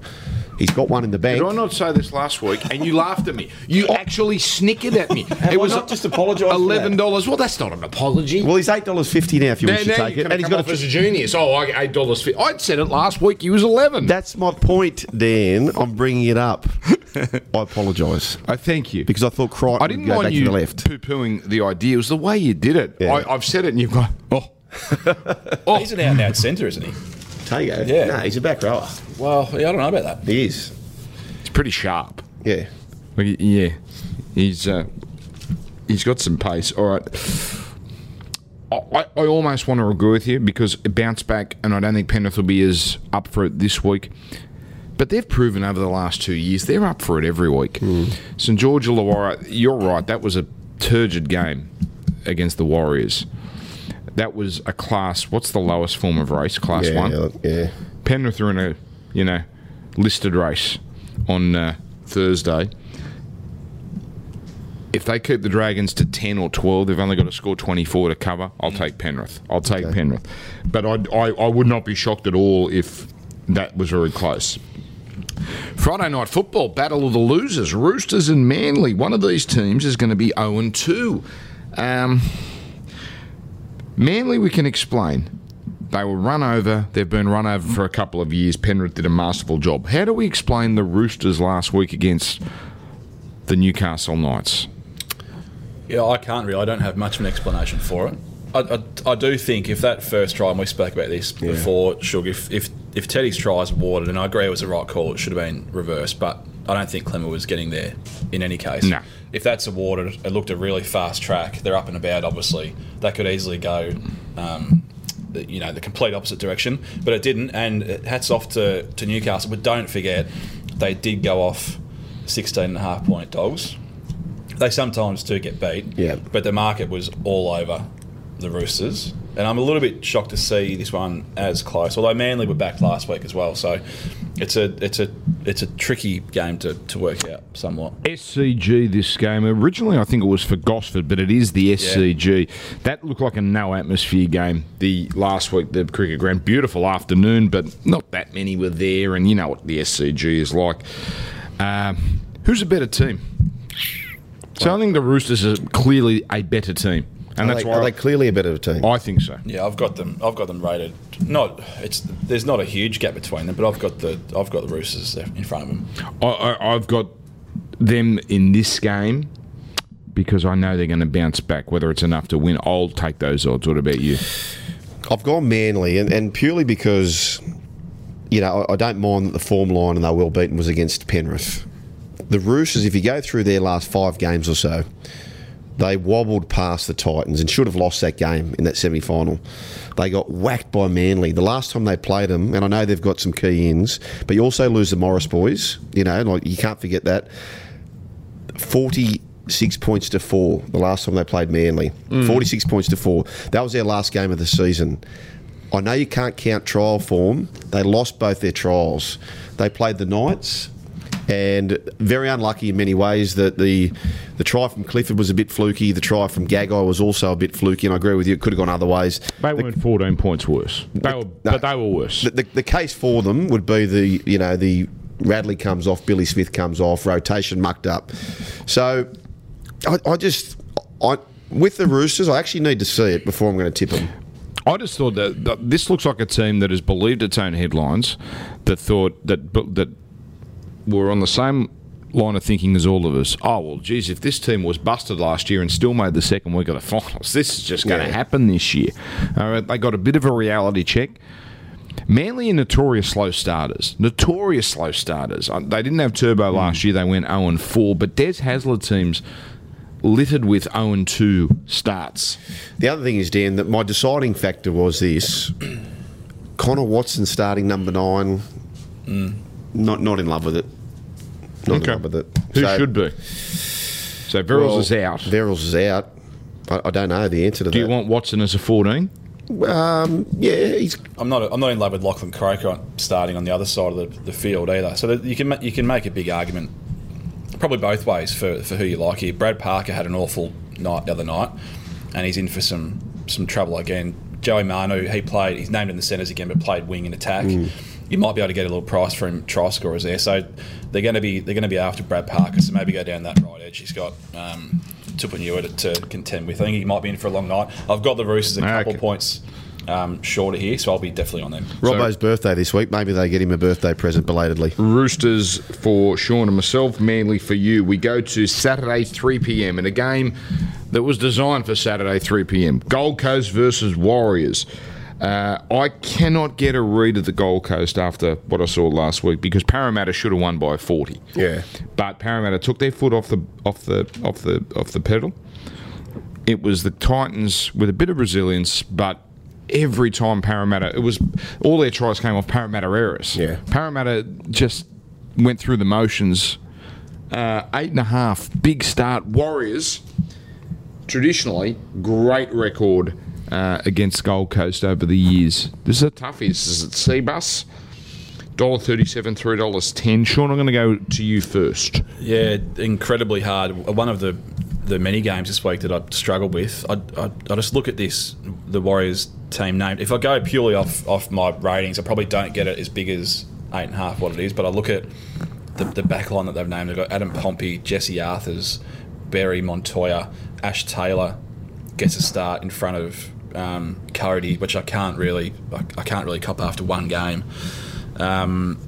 He's got one in the bank. Did I not say this last week? And you laughed at me. You actually snickered at me. it I not just apologised for that? eleven dollars. Well, that's not an apology. Well, he's eight dollars fifty now if you now, wish to now take it, and he's got off a as a genius. Oh, I- eight dollars. I'd said it last week. He was eleven. That's my point, Dan. I'm bringing it up. I apologise I thank you because I thought Crichton I didn't would go mind back you to the left. poo-pooing the idea. It was the way you did it. Yeah. I, I've said it, and you've gone. Oh, He's an out and out centre, isn't he? Tago, Yeah. no, he's a back rower. Well, yeah, I don't know about that. He is. it's pretty sharp. Yeah. Like, Yeah, he's uh, he's got some pace. All right. I, I almost want to agree with you because it bounced back, and I don't think Penrith will be as up for it this week. But they've proven over the last two years they're up for it every week. St George Illawarra, you're right. That was a turgid game against the Warriors. That was a class. What's the lowest form of race? Class Yeah, one. yeah. Penrith are in a, you know, listed race on uh, Thursday. If they keep the Dragons to 10 or 12, they've only got to score 24 to cover. I'll take Penrith. I'll take Penrith. But I, I, I would not be shocked at all if that was very close. Friday night football, battle of the losers, Roosters and Manly. One of these teams is going to be 0 2. Um, Manly, we can explain. They were run over. They've been run over for a couple of years. Penrith did a masterful job. How do we explain the Roosters last week against the Newcastle Knights? Yeah, I can't really. I don't have much of an explanation for it. I, I, I do think if that first try, and we spoke about this before, Shug, if, if, if Teddy's try is awarded, and I agree it was the right call, it should have been reversed, but I don't think Clemmer was getting there in any case. No. If that's awarded, it looked a really fast track. They're up and about, obviously. That could easily go, um, the- you know, the complete opposite direction, but it didn't. And uh, hats off to, to Newcastle. But don't forget, they did go off 16 and a half point dogs. They sometimes do get beat, Yeah. but the market was all over the Roosters. And I'm a little bit shocked to see this one as close. Although Manly were back last week as well, so it's a it's a it's a tricky game to, to work out somewhat. SCG this game. Originally, I think it was for Gosford, but it is the SCG. That looked like a no atmosphere game the last week, the cricket ground. Beautiful afternoon, but not that many were there, and you know what the SCG is like. Um, who's a better team? So I think the Roosters are clearly a better team, and are, that's they, why are they clearly a better team? I think so. Yeah, I've got them. I've got them rated. Not it's there's not a huge gap between them, but I've got the I've got the Roosters there in front of them. I, I, I've got them in this game because I know they're going to bounce back. Whether it's enough to win, I'll take those odds. What about you? I've gone Manly, and, and purely because, you know, I, I don't mind that the form line and they were well beaten was against Penrith. The Roosters, if you go through their last five games or so, they wobbled past the Titans and should have lost that game in that semi final. They got whacked by Manly. The last time they played them, and I know they've got some key ins, but you also lose the Morris boys, you know, like you can't forget that. 46 points to four the last time they played Manly. Mm. 46 points to four. That was their last game of the season. I know you can't count trial form. They lost both their trials. They played the Knights, and very unlucky in many ways that the the try from Clifford was a bit fluky. The try from Gagai was also a bit fluky, and I agree with you. It could have gone other ways. They weren't 14 points worse. They were, but they were worse. The, the, the case for them would be the you know the Radley comes off, Billy Smith comes off, rotation mucked up. So I, I just I with the Roosters, I actually need to see it before I'm going to tip them. I just thought that, that this looks like a team that has believed its own headlines, that thought that that were on the same line of thinking as all of us. Oh well, geez, if this team was busted last year and still made the second week of the finals, this is just going to Yeah. happen this year. All right, they got a bit of a reality check. Manly are notorious slow starters. Notorious slow starters. Uh, They didn't have turbo last year. They went 0 and 4. But Des Hasler teams littered with 0 and 2 starts. The other thing is, Dan, that my deciding factor was this: Connor Watson starting number nine. Not not in love with it. Not in love with it. Who So- should be? So Verrills well, is out. Verrills is out. I, I don't know the answer to Do that. Do you want Watson as a 14? Um, yeah, he's I'm not I'm not in love with Lachlan Croker starting on the other side of the, the field either. So that you can you can make a big argument, probably both ways for, for who you like here. Brad Parker had an awful night the other night, and he's in for some some trouble again. Joey Manu, he played. He's named in the centres again, but played wing and attack. You might be able to get a little price for him try scorers there. So they're going to be they're going to be after Brad Parker. So maybe go down that right edge. He's got um, Tupanua to, to contend with. I think he might be in for a long night. I've got the Roosters a couple Okay. points um, shorter here, so I'll be definitely on them. Robbo's birthday this week. Maybe they get him a birthday present belatedly. Roosters for Sean and myself, Manly for you. We go to Saturday 3 p.m. in a game that was designed for Saturday 3 p.m. Gold Coast versus Warriors. Uh, I cannot get a read of the Gold Coast after what I saw last week because Parramatta should have won by 40. Yeah. but Parramatta took their foot off the off the off the off the pedal. It was the Titans with a bit of resilience, but every time Parramatta, it was all their tries came off Parramatta errors. Yeah. Parramatta just went through the motions. Uh, eight and a half, big start. Warriors, traditionally, great record uh, against Gold Coast over the years. This is a toughie. This is at Cbus. Dollar thirty-seven, three dollars ten. Sean, I'm going to go to you first. Yeah, incredibly hard. One of the the many games this week that I struggled with. I, I, I just look at this the Warriors team named. If I go purely off off my ratings, I probably don't get it as big as eight and a half what it is. But I look at the the back line that they've named. They've got Adam Pompey, Jesse Arthurs, Barry Montoya, Ash Taylor gets a start in front of um, Cody, which I can't really I, I can't really cop after one game. Um,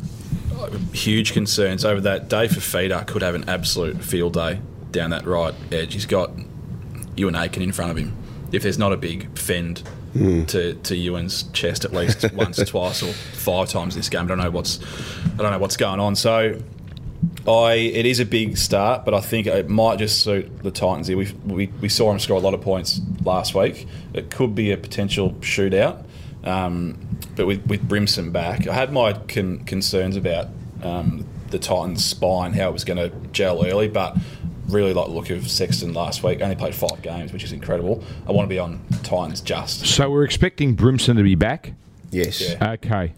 huge concerns over that. Dave Fifita could have an absolute field day down that right edge. He's got Euan Aitken in front of him. If there's not a big fend to, to Euan's chest at least once, twice, or five times this game, I don't know what's I don't know what's going on. So I it is a big start, but I think it might just suit the Titans here. We we, we saw them score a lot of points last week. It could be a potential shootout, um, but with with Brimson back, I had my con- concerns about um, the Titans' spine, how it was going to gel early, but. Really like the look of Sexton last week. Only played five games, which is incredible. I want to be on Titans just. So we're expecting Brimson to be back. Yes. Yeah. Okay.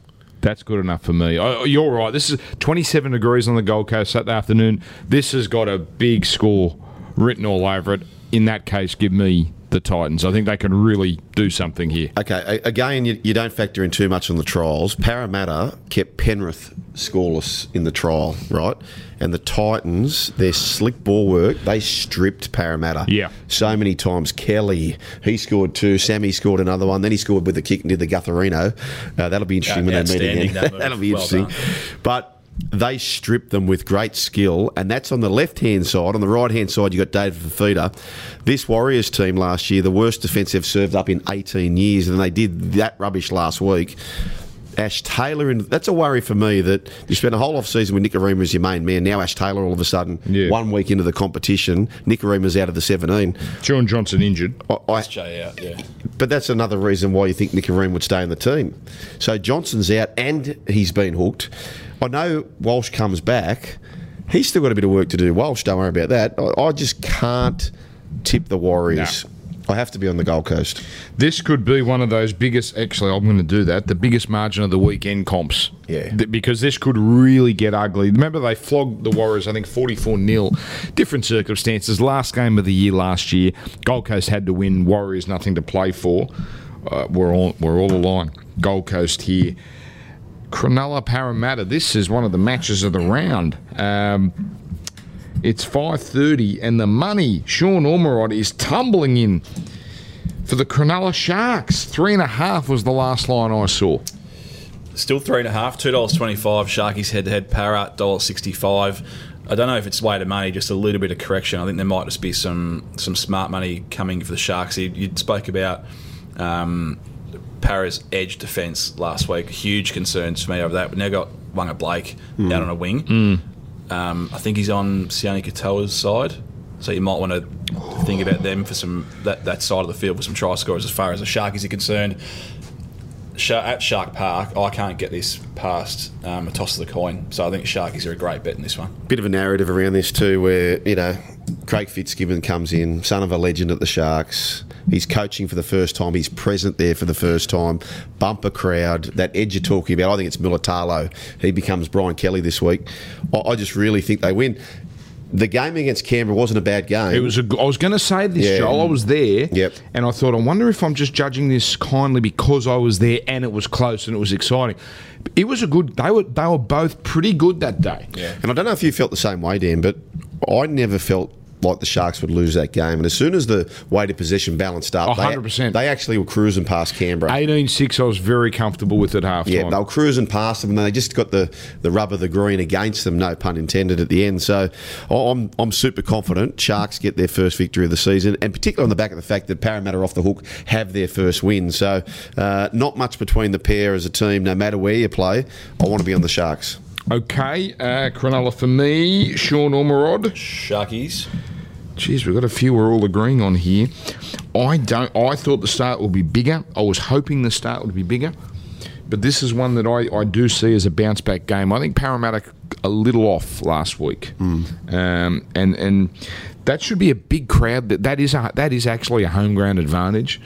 That's good enough for me. Oh, you're right. This is 27 degrees on the Gold Coast Saturday afternoon. This has got a big score written all over it. In that case, give me the Titans. I think they can really do something here. Okay, again, you, you don't factor in too much on the trials. Parramatta kept Penrith scoreless in the trial, right? And the Titans, their slick ball work, they stripped Parramatta. Yeah. So many times. Kelly, he scored two. Sammy scored another one. Then he scored with the kick and did the Gutherino. Uh, that'll be interesting when they meet again. That that'll be Well interesting. done. But they strip them with great skill, and that's on the left hand side. On the right hand side, you've got David Fifita. This Warriors team last year, the worst defence they've served up in 18 years, and they did that rubbish last week. Ash Taylor, and that's a worry for me that you spent a whole off season with Nikorima as your main man. Now Ash Taylor, all of a sudden, Yeah. one week into the competition, Nikorima's out of the 17. John Johnson injured. I, I, Jay out, yeah. but that's another reason why you think Nikorima would stay in the team. So Johnson's out and he's been hooked. I know Walsh comes back. He's still got a bit of work to do. Walsh, don't worry about that. I, I just can't tip the Warriors. I have to be on the Gold Coast. This could be one of those biggest. Actually, I'm going to do that. The biggest margin of the weekend comps. Yeah. Th- because this could really get ugly. Remember, they flogged the Warriors. I think 44 0 Different circumstances. Last game of the year last year, Gold Coast had to win. Warriors nothing to play for. Uh, we're all we're all aligned. Gold Coast here. Cronulla Parramatta. This is one of the matches of the round. Um, it's 5.30 and the money, Sean Ormerod, is tumbling in for the Cronulla Sharks. Three and a half was the last line I saw. Still three and a half, two dollars twenty-five. Sharkies head-to-head, Para dollar sixty-five. I don't know if it's weighted money, just a little bit of correction. I think there might just be some some smart money coming for the Sharks. You, you spoke about um, Para's edge defence last week. Huge concerns for me over that. But now got Waqa Blake out on a wing. Um, I think he's on Sione Katoa's side, so you might want to think about them for some that, that side of the field for some try scorers as far as the Sharkies are concerned. At Shark Park, I can't get this past um, a toss of the coin. So I think Sharkies are a great bet in this one. Bit of a narrative around this too, where you know Craig Fitzgibbon comes in, son of a legend at the Sharks. He's coaching for the first time. He's present there for the first time. Bumper crowd. That edge you're talking about. I think it's Mulitalo. He becomes Brian Kelly this week. I, I just really think they win. The game against Canberra wasn't a bad game. It was. A, I was going to say this, Yeah. Joel. I was there. Yep. And I thought, I wonder if I'm just judging this kindly because I was there and it was close and it was exciting. It was a good. They were. They were both pretty good that day. Yeah. And I don't know if you felt the same way, Dan, but I never felt like the Sharks would lose that game. And as soon as the weighted possession balanced up, Oh, they, 100%. they actually were cruising past Canberra. 18-6, I was very comfortable with at half Yeah, time. they were cruising past them, and they just got the, the rub of the green against them. No pun intended at the end. So I'm I'm super confident Sharks get their first victory of the season, and particularly on the back of the fact that Parramatta off the hook have their first win. So uh, not much between the pair as a team. No matter where you play, I want to be on the Sharks. Okay, uh, Cronulla for me. Sean Ormerod. Sharkies. Geez, we've got a few we're all agreeing on here. I don't. I thought the start would be bigger. I was hoping the start would be bigger, but this is one that I, I do see as a bounce back game. I think Parramatta a little off last week, um, and and that should be a big crowd. That that is a, that is actually a home ground advantage.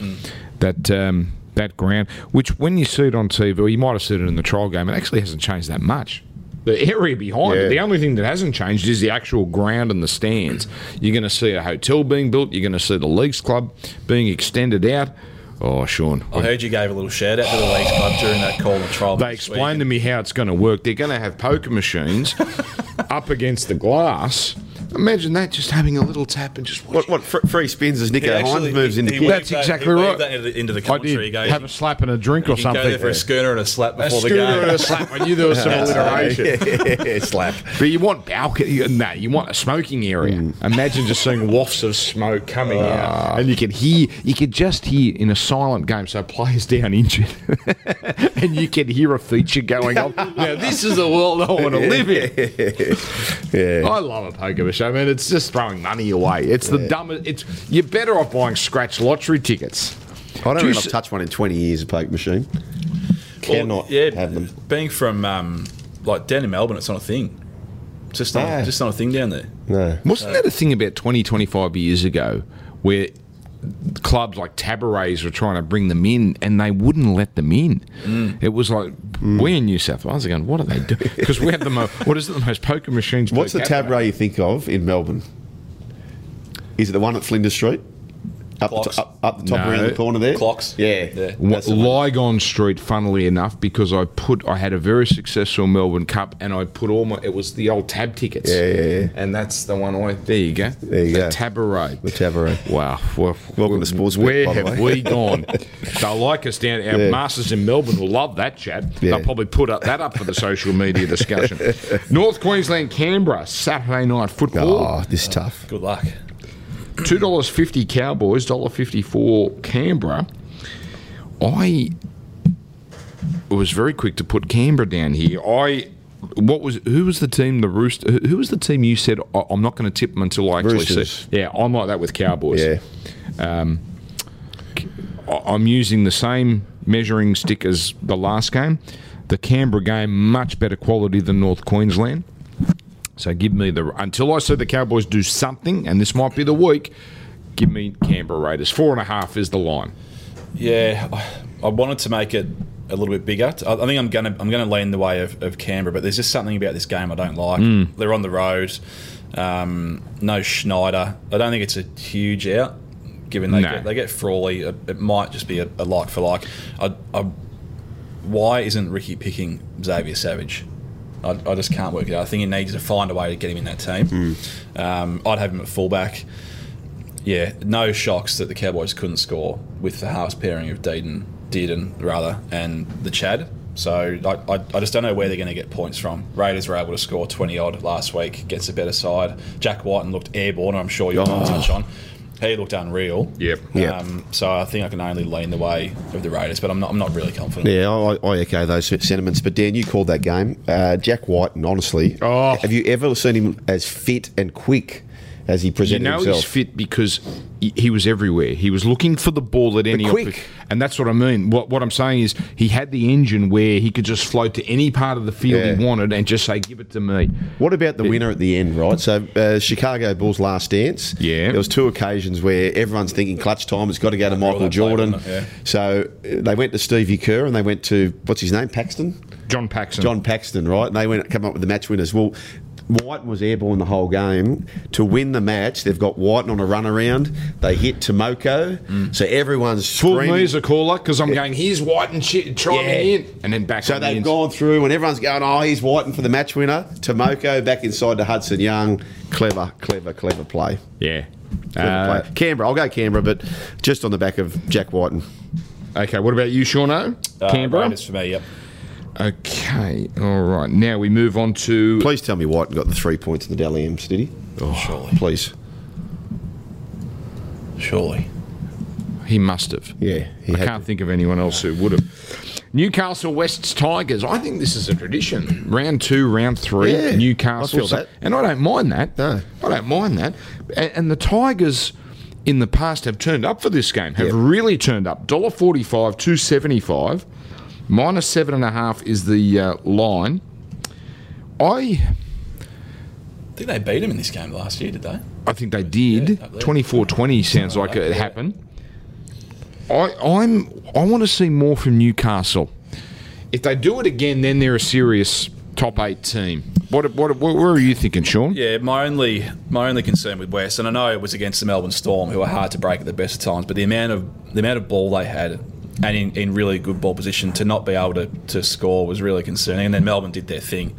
That. Um, that ground, which when you see it on TV, or you might have seen it in the trial game, it actually hasn't changed that much. The area behind it, the only thing that hasn't changed is the actual ground and the stands. You're going to see a hotel being built. You're going to see the Leagues Club being extended out. Oh, Sean. I heard you gave a little shout out to the Leagues Club during that call and trial. They explained to me how it's going to work. They're going to have poker machines up against the glass Imagine that, just having a little tap and just What, what fr- free spins as Nicho He actually- Hynes moves he- into he That's that- exactly he right. that into, into the I commentary. did He goes, have a slap and a drink or something. go there for a schooner and a slap a before the game. and a slap. I knew there was some alliteration. yeah, slap. But you want balcony, no, you want a smoking area. Mm. Imagine just seeing wafts of smoke coming Ah. out, and you can hear, you could just hear in a silent game. So players down injured, and you can hear a feature going on. Now this is the world I want to live in. Yeah. I love a poker machine. I mean, it's just throwing money away. It's the dumbest. It's you're better off buying scratch lottery tickets. I don't Do you think s- I've touched one in 20 years, a poke machine. Cannot yeah, have them. Being from um, like down in Melbourne, it's not a thing. It's just not, Ah. just not a thing down there. No. Wasn't that a thing about 20, 25 years ago where clubs like Tabarets were trying to bring them in and they wouldn't let them in? Mm. It was like, we in New South Wales are going, what are they doing? Because we have the most, what is it, the most poker machines What's the capita? tab you think of in Melbourne? Is it the one at Flinders Street? Up the, to, up, up the top No. around the corner there? Clocks. Yeah. Yeah. Wa- the. Lygon Street, funnily enough, because I put I had a very successful Melbourne Cup, and I put all my it was the old tab tickets. Yeah, yeah, yeah. And that's the one I. There you go. There you the go. Tabaret. The Tabaret. Wow. Well, Welcome to Sports Bet, Where by the have way. we gone? They'll like us down. Our Yeah. masters in Melbourne will love that chat. Yeah. They'll probably put up, that up for the social media discussion. North Queensland, Canberra, Saturday night football. Oh, this is tough. Good luck. Two dollars fifty Cowboys, dollar fifty four Canberra. I was very quick to put Canberra down here. I what was who was the team? The Rooster. who- was the team you said "I- I'm not going to tip them until I actually Roosters. see? Yeah, I'm like that with Cowboys. Yeah. Um, I- I'm using the same measuring stick as the last game. The Canberra game much better quality than North Queensland. So give me the until I see the Cowboys do something, and this might be the week. Give me Canberra Raiders. Four and a half is the line. Yeah, I- wanted to make it a little bit bigger. I think I'm gonna I'm gonna lean the way of, of Canberra, but there's just something about this game I don't like. Mm. They're on the road. Um, no Schneider. I don't think it's a huge out. Given they No. get they get Frawley, it, it might just be a, a like for like. I, I, why isn't Ricky picking Xavier Savage? I, I just can't work it out. I think he needs to find a way to get him in that team. Hmm. Um, I'd have him at fullback. Yeah, no shocks that the Cowboys couldn't score with the halves pairing of Deedon, Dearden rather, and the Chad. So I, I, I just don't know where they're going to get points from. Raiders were able to score 20 odd last week against a better side. Jack Wighton looked airborne, I'm sure you'll Oh. touch on. He looked unreal. Yep. Yep. Um, so I think I can only lean the way of the Raiders, but I'm not, I'm not really confident. Yeah, I, I echo those sentiments. But Dan, you called that game. Uh, Jack White, and honestly, Oh. have you ever seen him as fit and quick as he You presented know himself? he's fit because he, he was everywhere. He was looking for the ball at any quick. and that's what I mean. What what I'm saying is he had the engine where he could just float to any part of the field Yeah. he wanted and just say, "Give it to me." What about the winner at the end, right? So, uh, Chicago Bulls last dance. Yeah. There was two occasions where everyone's thinking clutch time. It's got to go to Michael Jordan. it? Yeah. So uh, they went to Stevie Kerr and they went to what's his name, Paxton. John Paxton. John Paxton, right? And they went come up with the match winners. Well, Wighton was airborne the whole game. To win the match, they've got Wighton on a run around. They hit Timoko. So everyone's Pulled screaming. me as a caller because I'm going. Here's White and shit chiming Yeah. in, and then back. So on the they've ins- gone through, and everyone's going, "Oh, he's Wighton for the match winner." Timoko back inside to Hudson Young. Clever, clever, clever play. Yeah. Clever Uh, play. Canberra, I'll go Canberra, but just on the back of Jack Wighton. okay. What about you, Shauno? Uh, Canberra. Raiders for me, yep. Okay. All right. Now we move on to. Please tell me Wighton got the three points in the Dally M's, did he? Oh, surely. Please. Surely. He must have. Yeah, he I can't to. think of anyone else who would have. Newcastle West's Tigers. I think this is a tradition. Round two, round three, Yeah, Newcastle. I feel that. And I don't mind that. No. I don't mind that. And, and the Tigers in the past have turned up for this game, have Yep. really turned up. $1.45, two seventy five. Minus seven and a half is the uh, line. I I think they beat him in this game last year, did they? I think they did. Yeah, 24-20 sounds like it happened. I I'm I want to see more from Newcastle. If they do it again, then they're a serious top eight team. What what, what where are you thinking, Sean? Yeah, my only my only concern with West, and I know it was against the Melbourne Storm, who are hard to break at the best of times, but the amount of the amount of ball they had and in, in really good ball position to not be able to, to score was really concerning. And then Melbourne did their thing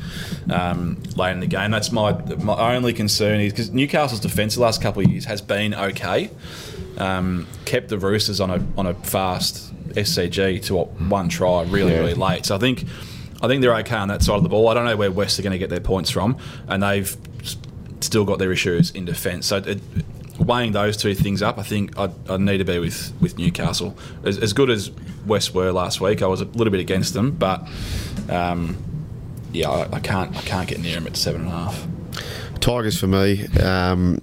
um, late in the game. That's my my only concern is because Newcastle's defence the last couple of years has been okay, um, kept the Roosters on a on a fast SCG to one try really really late. So I think. I think they're okay on that side of the ball. I don't know where West are going to get their points from, and they've still got their issues in defence. So it, weighing those two things up, I think I'd, I'd need to be with, with Newcastle. As, as good as West were last week, I was a little bit against them, but um, yeah, I, I can't I can't get near them at seven and a half. Tigers for me. Um,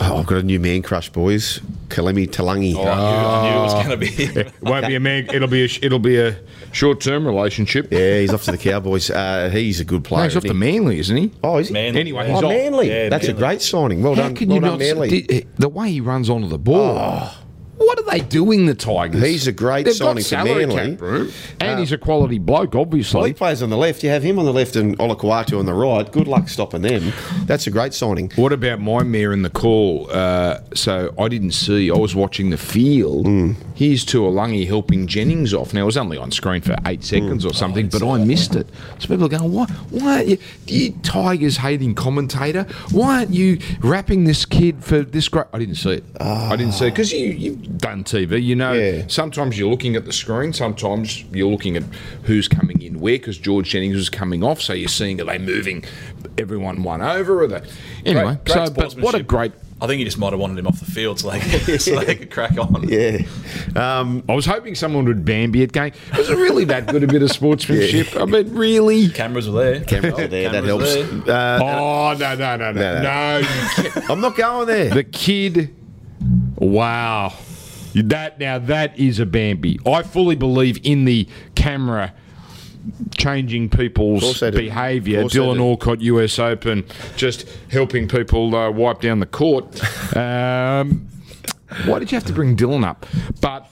oh, I've got a new man crush, boys. Kelma Tuilagi. Oh, I, knew, I knew it was going to be. It won't be a man. It'll be a, it'll be a short-term relationship. Yeah, he's off to the Cowboys. Uh, he's a good player. No, he's off to? Manly, isn't he? Oh, is he? Manly, Anyway, he's Oh, off. Manly. Yeah, That's a great signing. Well How done. can well you done, not? Manly. the, the way he runs onto the ball. What are they doing, the Tigers? He's a great They've signing got for Manly. cap room, and Uh, he's a quality bloke, obviously. Well, he plays on the left. You have him on the left and Olakau'atu on the right. Good luck stopping them. That's a great signing. What about my mayor in the call? Uh, so I didn't see. I was watching the field. Here's Tuilagi helping Jennings off. Now it was only on screen for eight seconds or something, but I missed it. So people are going, "Why? Why aren't you, you Tigers hating commentator? Why aren't you wrapping this kid for this great?" I didn't see it. I didn't see it because you you've done TV. You know, Yeah. sometimes you're looking at the screen. Sometimes you're looking at who's coming in where because George Jennings was coming off. So you're seeing are they moving everyone one over? Or they anyway? Great- great so but what a great I think you just might have wanted him off the field so they could, so they could crack on. Yeah. Um, I was hoping someone would Bambi it going. Was it really that good a bit of sportsmanship? I mean, really? Cameras were there. cameras are there. That helps. There. Uh, Oh no no no no No, no! no. I'm not going there. the kid, wow, that now that is a Bambi. I fully believe in the camera changing people's course they do. behaviour. Of course they Dylan do. Alcott, US Open, just helping people uh, wipe down the court. Um, why did you have to bring Dylan up? But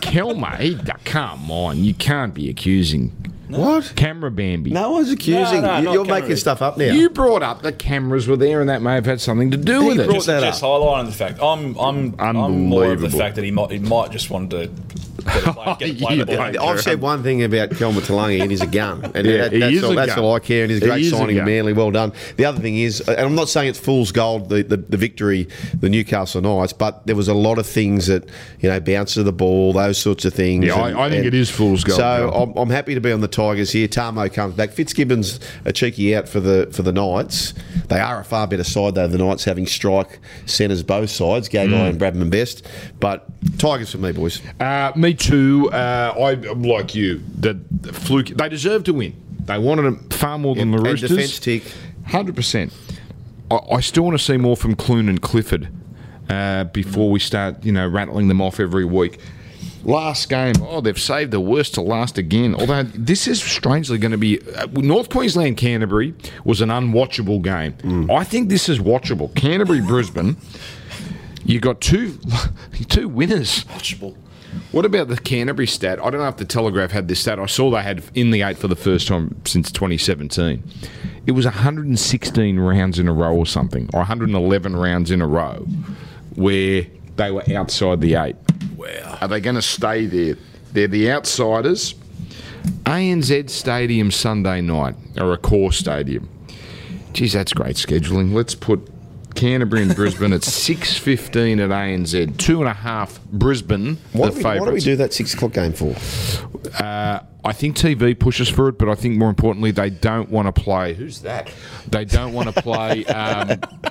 Kelma, he, come on, you can't be accusing What? camera Bambi. No one's accusing. No, no, you. not You're camera. making stuff up now. You brought up the cameras were there, and that may have had something to do He with it. brought Just, that just highlighting the fact I'm I'm I'm more of the Unbelievable. fact that he might he might just want to get a get a play You the ball. don't. I've said one thing about Kelma Tuilagi, and he's a gun. And Yeah, that- he that's, is all, a that's gun. all I care. And he's a great is a signing, gun. Manly. Well done. The other thing is, and I'm not saying it's fool's gold, the, the, the victory, the Newcastle Knights, but there was a lot of things that, you know, bounce of the ball, those sorts of things. Yeah, I- I think it is fool's gold, So I'm, I'm happy to be on the Tigers here. Tamou comes back. Fitzgibbon's a cheeky out for the for the Knights. They are a far better side, though, the Knights having strike centres both sides, Gagai Mm. and Bradman Best. But Tigers for me, boys. Uh, me too. Uh, I like you. The, the fluke. They deserve to win. They wanted them far more than Yep, the Roosters. defence tick. Hundred percent. I, I still want to see more from Clune and Clifford uh, before we start, you know, rattling them off every week. Last game, oh, they've saved the worst to last again. Although this is strangely going to be uh, North Queensland Canterbury was an unwatchable game. I think this is watchable. Canterbury Brisbane. You got two two winners. Watchable. What about the Canterbury stat? I don't know if the Telegraph had this stat. I saw they had in the eight for the first time since 2017. It was 116 rounds in a row or something, or 111 rounds in a row, where they were outside the eight. Wow. Are they going to stay there? They're the outsiders. ANZ Stadium Sunday night, or Accor stadium. Geez, that's great scheduling. Let's put Canterbury and Brisbane at 6.15 at ANZ. Two and a half Brisbane, Why, the do we, why do we do that six o'clock game for? Uh, I think TV pushes for it, but I think more importantly, they don't want to play. Who's that? They don't want to play. Um,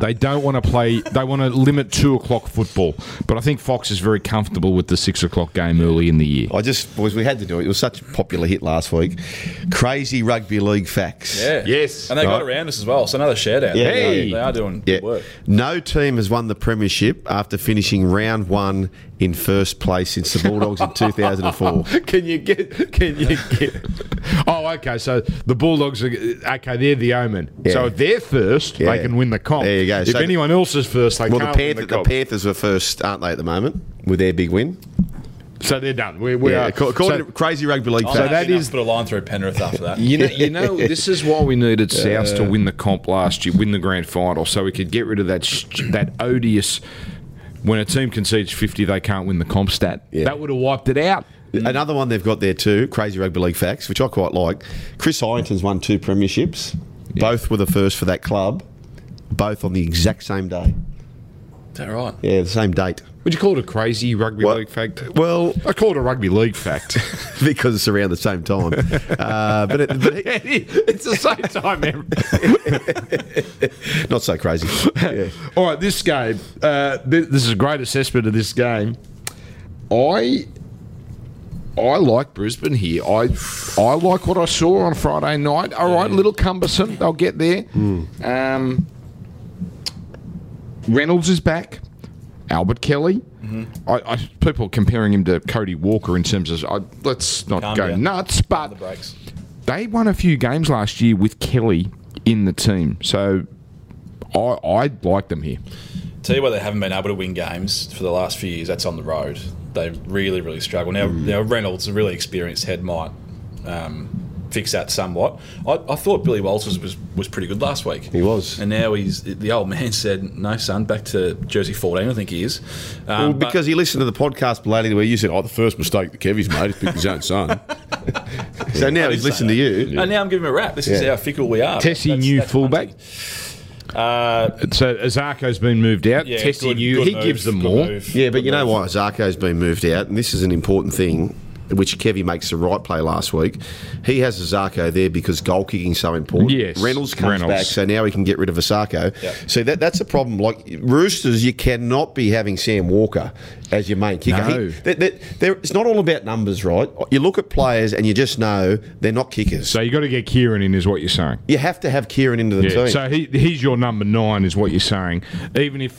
they don't want to play. They want to limit two o'clock football. But I think Fox is very comfortable with the six o'clock game early in the year. I just, boys, we had to do it. It was such a popular hit last week. Crazy rugby league facts. Yeah. Yes. And they got around us as well. So another shout out. Yeah. They, Hey. they are doing Yeah. good work. No team has won the premiership after finishing round one in first place since the Bulldogs in 2004. Can you get? Can you get? Oh, okay. So the Bulldogs are okay. They're the omen. Yeah. So if they're first, Yeah. they can win the comp. There you go. If So- anyone else is first, they Well, the, can't win Panther, the the. Panthers were first, aren't they, at the moment, with their big win? so they're done. We, we yeah, are. ac- according so- to Crazy Rugby League I'm facts. happy that enough is- to put a line through Penrith after that. You know, you know, this is why we needed South to win the comp last year, win the grand final, so we could get rid of that that odious when a team concedes 50, they can't win the comp stat. That would have wiped it out. Another one they've got there too, crazy rugby league facts, which I quite like. Chris Heighington's won two premierships. Both were the first for that club. Both on the exact same day. Is that right? Yeah, the same date. Would you call it a crazy rugby Well- league fact? Well, I call it a rugby league fact. because it's around the same time. uh, but it, but he- it's the same time. man. not so crazy. Yeah. All right, this game. Uh, th- this is a great assessment of this game. I I like Brisbane here. I I like what I saw on Friday night. All right, little cumbersome. They'll get there. Um, Reynolds is back. Albert Kelly. I, I, people are comparing him to Cody Walker in terms of. I, let's not Calm go down. nuts, but The they won a few games last year with Kelly in the team. So I I like them here. Tell you why they haven't been able to win games for the last few years. That's on the road. They really, really struggle. Now, now Reynolds, a really experienced head, might um, fix that somewhat. I, I thought Billy Walters was, was pretty good last week. He was. and now he's the old man said, "No, son, back to Jersey 14." I think he is. Um, Well, but- because he listened to the podcast, Blady, where you said, "Oh, the first mistake that Kevy's made is picked his own son." so now he's did say listened to that. you. And now I'm giving him a rap. This is how fickle we are. Tesi That's- Niu that's fullback. Muncie. Uh, So Azarko's been moved out. Yeah, Tesi good- Niu. good He move, gives them more. move. Yeah, but you know move. why Zarko's been moved out, and this is an important thing, which Kevy makes the right play last week. He has Zarko there because goal kicking is so important. Yes, Reynolds comes Reynolds. back, so now he can get rid of Asako. Yep. So that that's a problem. Like Roosters, you cannot be having Sam Walker as your main kicker. No. He- that- that- there- it's not all about numbers, right? You look at players and you just know they're not kickers. So you got to get Kieran in, is what you're saying. you have to have Kieran into the Yeah. team. So he, he's your number nine, is what you're saying. Even if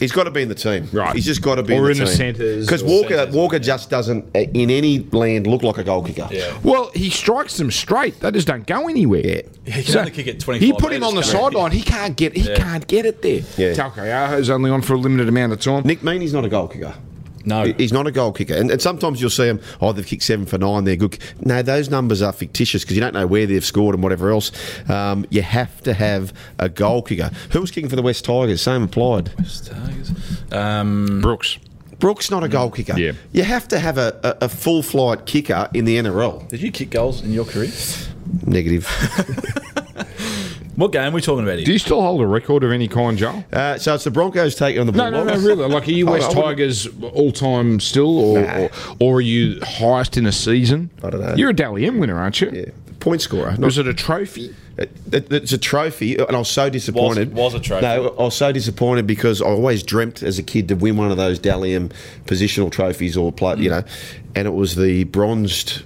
He's got to be in the team. Right. He's just got to be Or in the in the team. centres Because Walker, centres, Walker just doesn't, in any land, look like a goal kicker. yeah. well, he strikes them straight. They just don't go anywhere. Yeah. He can only kick it 25 He put him on the metres, can't he? sideline. He can't get. He Yeah. can't get it there. Yeah. Talcayaho's only on for a limited amount of time. Nick Meaney's not a goal kicker. No. He's not a goal kicker. And, and sometimes you'll see them, oh, they've kicked seven for nine, they're good. No, those numbers are fictitious because you don't know where they've scored and whatever else. Um, you have to have a goal kicker. Who was kicking for the West Tigers? Same applied. West Tigers. Um, Brooks. Brooks, not a goal kicker. Yeah. You have to have a, a, a full flight kicker in the NRL. did you kick goals in your career? Negative. What game are we talking about Do you still hold a record of any kind, Joel? uh, so it's the Broncos taking on the No, no, no, really. Like, are you West Tigers all time still, or, Nah. or or are you highest in a season? I don't know. You're a Dally M winner, aren't you? Yeah. Point scorer. Not Was it a trophy? It, it- it's a trophy, and I was so disappointed. was a trophy. No, I was so disappointed because I always dreamt as a kid to win one of those Dally M positional trophies or play, Mm. you know, and it was the bronzed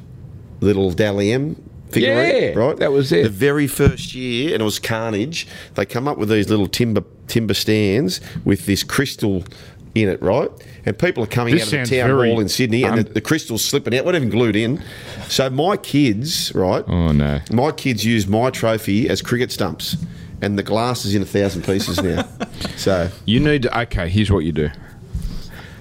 little Dally M. Yeah, right. that was it. The very first year, and it was carnage. They come up with these little timber timber stands with this crystal in it, right? And people are coming This out of the town hall in Sydney, and the, the crystal's slipping out, not even glued in. So my kids, right? Oh no. My kids use my trophy as cricket stumps, and the glass is in a thousand pieces now. so You need to. Okay, here's what you do.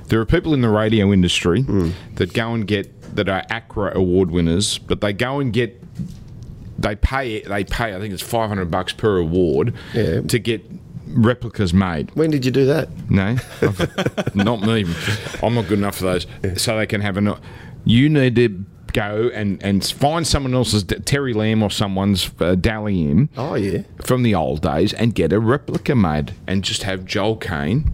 There are people in the radio industry Hmm. that go and get that are ACRA award winners, but they go and get. They pay. They pay. I think it's five hundred bucks per award Yeah. to get replicas made. when did you do that? No, not me. I'm not good enough for those. So they can have a. You need to go and, and find someone else's Terry Lamb or someone's uh, Dally M Oh yeah. from the old days and get a replica made and just have Joel Caine.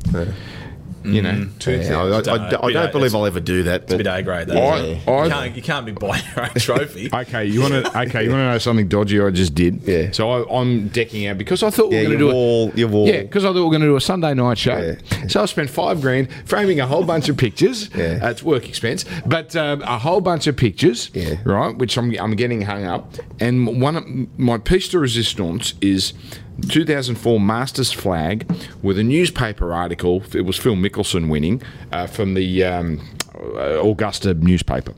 You know, two Yeah, I, I- I- I Don't don't believe I'll ever do that. It's a bit A grade, though. I- isn't it? I- you, can't, you can't be buying your own trophy. Okay, you want to? Okay, you want to know something dodgy? I just did. Yeah. So I, I'm decking out because I thought we yeah, were going your to do wall, your wall. yeah, because I thought we were going to do a Sunday night show. Yeah. So I spent five grand framing a whole bunch of pictures. Yeah. Uh, it's work expense, but um, a whole bunch of pictures. Yeah. Right, which I'm I'm getting hung up, and one of my piece de resistance is. 2004 Masters flag with a newspaper article. It was Phil Mickelson winning uh, from the um, uh, Augusta newspaper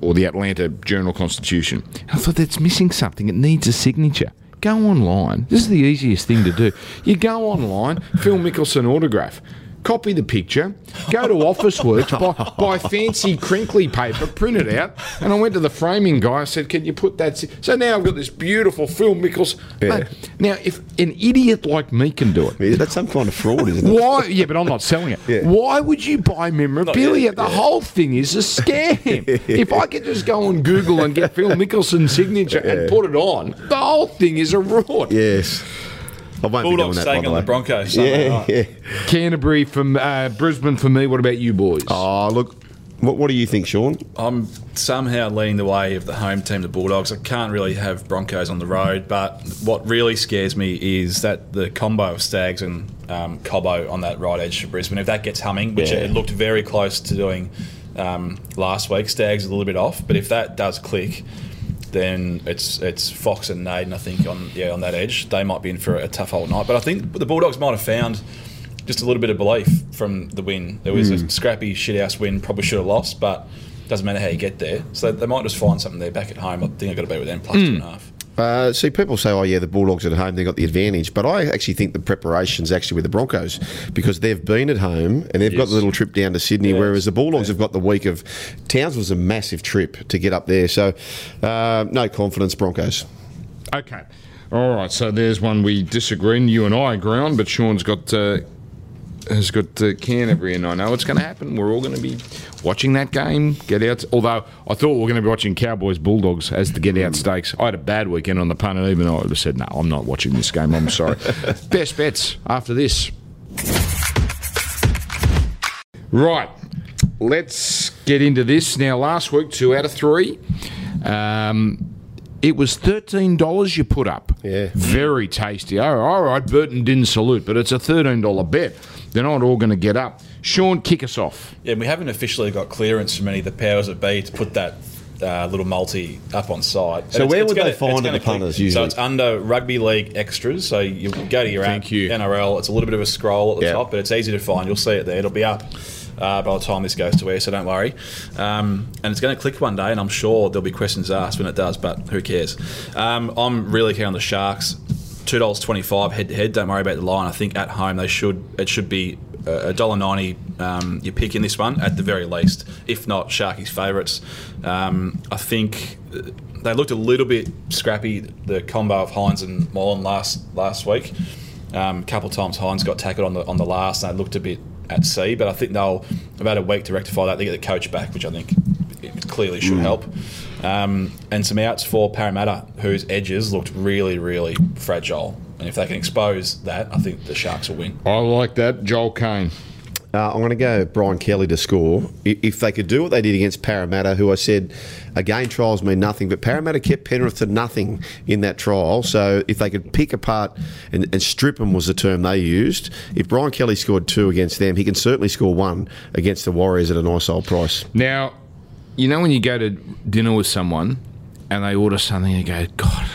or the Atlanta Journal Constitution. I thought that's missing something. It needs a signature. Go online. This is the easiest thing to do. You go online, Phil Mickelson autograph. Copy the picture, go to Officeworks, buy, buy fancy crinkly paper, print it out, and I went to the framing guy. I said, "Can you put that?" s-" So now I've got this beautiful Phil Mickles. Yeah. Mate, now, if an idiot like me can do it, Yeah, that's some kind of fraud, isn't it? why? Yeah, but I'm not selling it. Yeah. Why would you buy memorabilia? the whole thing is a scam. if I could just go on Google and get Phil Mickelson's signature and put it on, the whole thing is a fraud. Yes. I won't Bulldogs be doing that, by taking the on way. the Broncos. Yeah, yeah. Canterbury from uh, Brisbane for me. What about you boys? Oh, look. What, what do you think, Sean? I'm somehow leading the way of the home team, the Bulldogs. I can't really have Broncos on the road, but what really scares me is that the combo of Stags and um, Cobbo on that right edge for Brisbane. If that gets humming, which Yeah. it looked very close to doing um, last week, Stags a little bit off, but if that does click, then it's it's Fox and Naden. I think on yeah on that edge, they might be in for a tough old night. But I think the Bulldogs might have found just a little bit of belief from the win. There was a hmm. scrappy shithouse win, probably should have lost, but doesn't matter how you get there. So they might just find something there back at home. I think I've got to be with them plus two and a half. Uh, see, people say, oh, yeah, the Bulldogs at home, they've got the advantage. But I actually think the preparation's actually with the Broncos because they've been at home and they've got the little trip down to Sydney, Yes. whereas the Bulldogs have got the week of. Towns was a massive trip to get up there. So, uh, no confidence, Broncos. Okay. All right. So there's one we disagree, and you and I agree on, but Sean's got. Uh, has got uh, Canterbury, and I know it's going to happen. We're all going to be watching that game. Get out. Although I thought we were going to be watching Cowboys Bulldogs as the get out stakes. I had a bad weekend on the punt, and even though I would have said, "No, I'm not watching this game." I'm sorry. Best bets after this. Right. Let's get into this now. Last week, two out of three. Um, it was thirteen dollars you put up. Yeah. very tasty. Oh, all right, Burton didn't salute, but it's a thirteen dollar bet. They're not all going to get up. Sean, kick us off. Yeah, we haven't officially got clearance from any of the powers that be to put that uh, little multi up on site. So And where would gonna- they find it's it, gonna the punters, click. usually? So it's under rugby league extras. So you go to your Thank app, you. NRL. It's a little bit of a scroll at the Yeah. top, but it's easy to find. You'll see it there. It'll be up. Uh, by the time this goes to air, so don't worry. Um, and it's going to click one day, and I'm sure there'll be questions asked when it does, but who cares? Um, I'm really keen on the Sharks. Two dollars twenty-five head to head. Don't worry about the line. I think at home they should. It should be a dollar ninety. Um, you pick in this one at the very least, if not Sharkies favourites. Um, I think uh, they looked a little bit scrappy. The combo of Hynes and Moylan last last week. Um, a couple of times Hynes got tackled on the on the last, and they looked a bit at sea. But I think they'll about a week to rectify that. They get the coach back, which I think it clearly should help. Um, and some outs for Parramatta, whose edges looked really, really fragile. And if they can expose that, I think the Sharks will win. I like that, Joel Caine. Uh, I'm going to go Brian Kelly to score. If they could do what they did against Parramatta, who I said, again, trials mean nothing, but Parramatta kept Penrith to nothing in that trial. So if they could pick apart and, and strip them was the term they used. If Brian Kelly scored two against them, he can certainly score one against the Warriors at a nice old price. Now, you know when you go to dinner with someone and they order something and you go, God,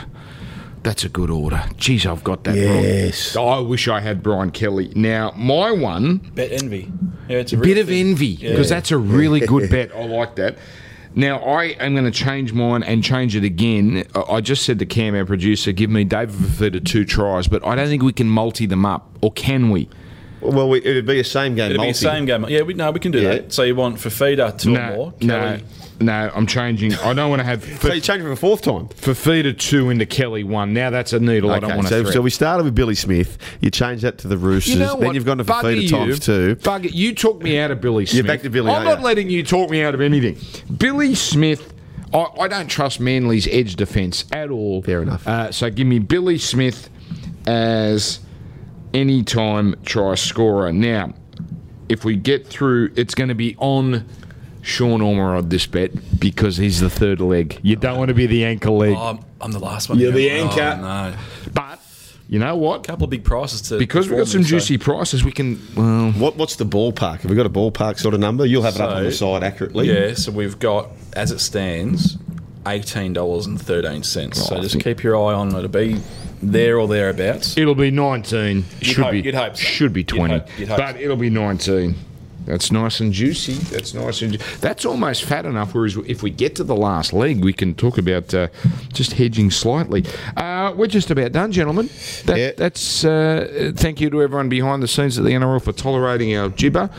that's a good order. Geez, I've got that Yes. wrong. I wish I had Brian Kelly. Now, my one, Bet envy. Yeah, it's a a bit of thing. envy, Yeah. because that's a really good bet. I like that. Now, I am going to change mine and change it again. I- I just said to Cam, our producer, give me David Fifita two tries, but I don't think we can multi them up. Or can we? Well, we, it'd be a same game It'll multi. be the same game. Yeah, we, no, we can do Yeah. that. So you want Fifita two or No, more? no, Kelly, no, I'm changing. I don't want to have So you change it for a fourth time. Fifita two into Kelly one. Now that's a needle I don't want to so, thread. so we started with Billy Smith. You change that to the Roosters. You know then you've gone to Bugger Fifita you. times two. Bugger, you took me out of Billy Smith. back to Billy, I'm aren't not you? letting you talk me out of anything. Billy Smith, I, I don't trust Manly's edge defence at all. Fair enough. Uh, so give me Billy Smith as anytime try scorer. Now, if we get through, it's going to be on Sean Ormerod this bet because he's the third leg. You don't want to be the anchor leg. Oh, I'm, I'm the last one. You're the Oh, anchor. no. But you know what? A couple of big prices to Because we've got some perform in, so- juicy prices, we can. Well, What, what's the ballpark? Have we got a ballpark sort of number? You'll have it up on the side accurately. Yeah, so we've got, as it stands, eighteen dollars and thirteen cents. So Oh, I just think- keep your eye on it. It'll be there or thereabouts. It'll be 19. You'd should hope- be you'd hope so. should be You'd 20. hope- you'd hope but so. it'll be 19. That's nice and juicy. That's nice and ju- that's almost fat enough. Whereas if we get to the last leg, we can talk about uh, just hedging slightly. Uh, we're just about done, gentlemen. That, Yeah. That's uh, thank you to everyone behind the scenes at the NRL for tolerating our gibber.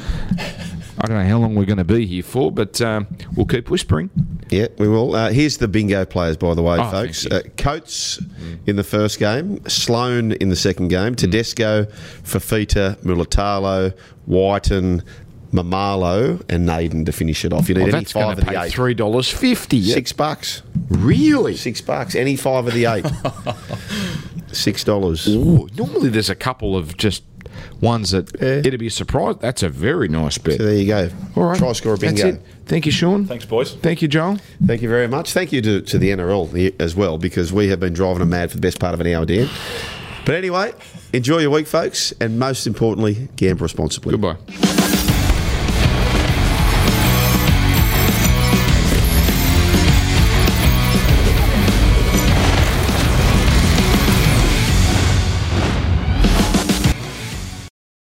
I don't know how long we're going to be here for, but um, we'll keep whispering. Yeah, we will. Uh, here's the bingo players, by the way, Oh, folks. Uh, Coates in the first game, Sloan in the second game, Tedesco, Fifita, Mulitalo, Wighton, Mamalo, and Naden to finish it off. You need Oh, any five of the eight. three dollars fifty. Six bucks. Really? Six bucks. Any five of the eight. Six dollars. Normally there's a couple of just ones that Yeah. it'd be a surprise. That's a very nice bet. So there you go. All right. Try score a That's bingo. it. Thank you, Sean. Thanks, boys. Thank you, Joel. Thank you very much. Thank you to, to the NRL as well, because we have been driving them mad for the best part of an hour, Dan. But anyway, enjoy your week, folks, and most importantly, gamble responsibly. Goodbye.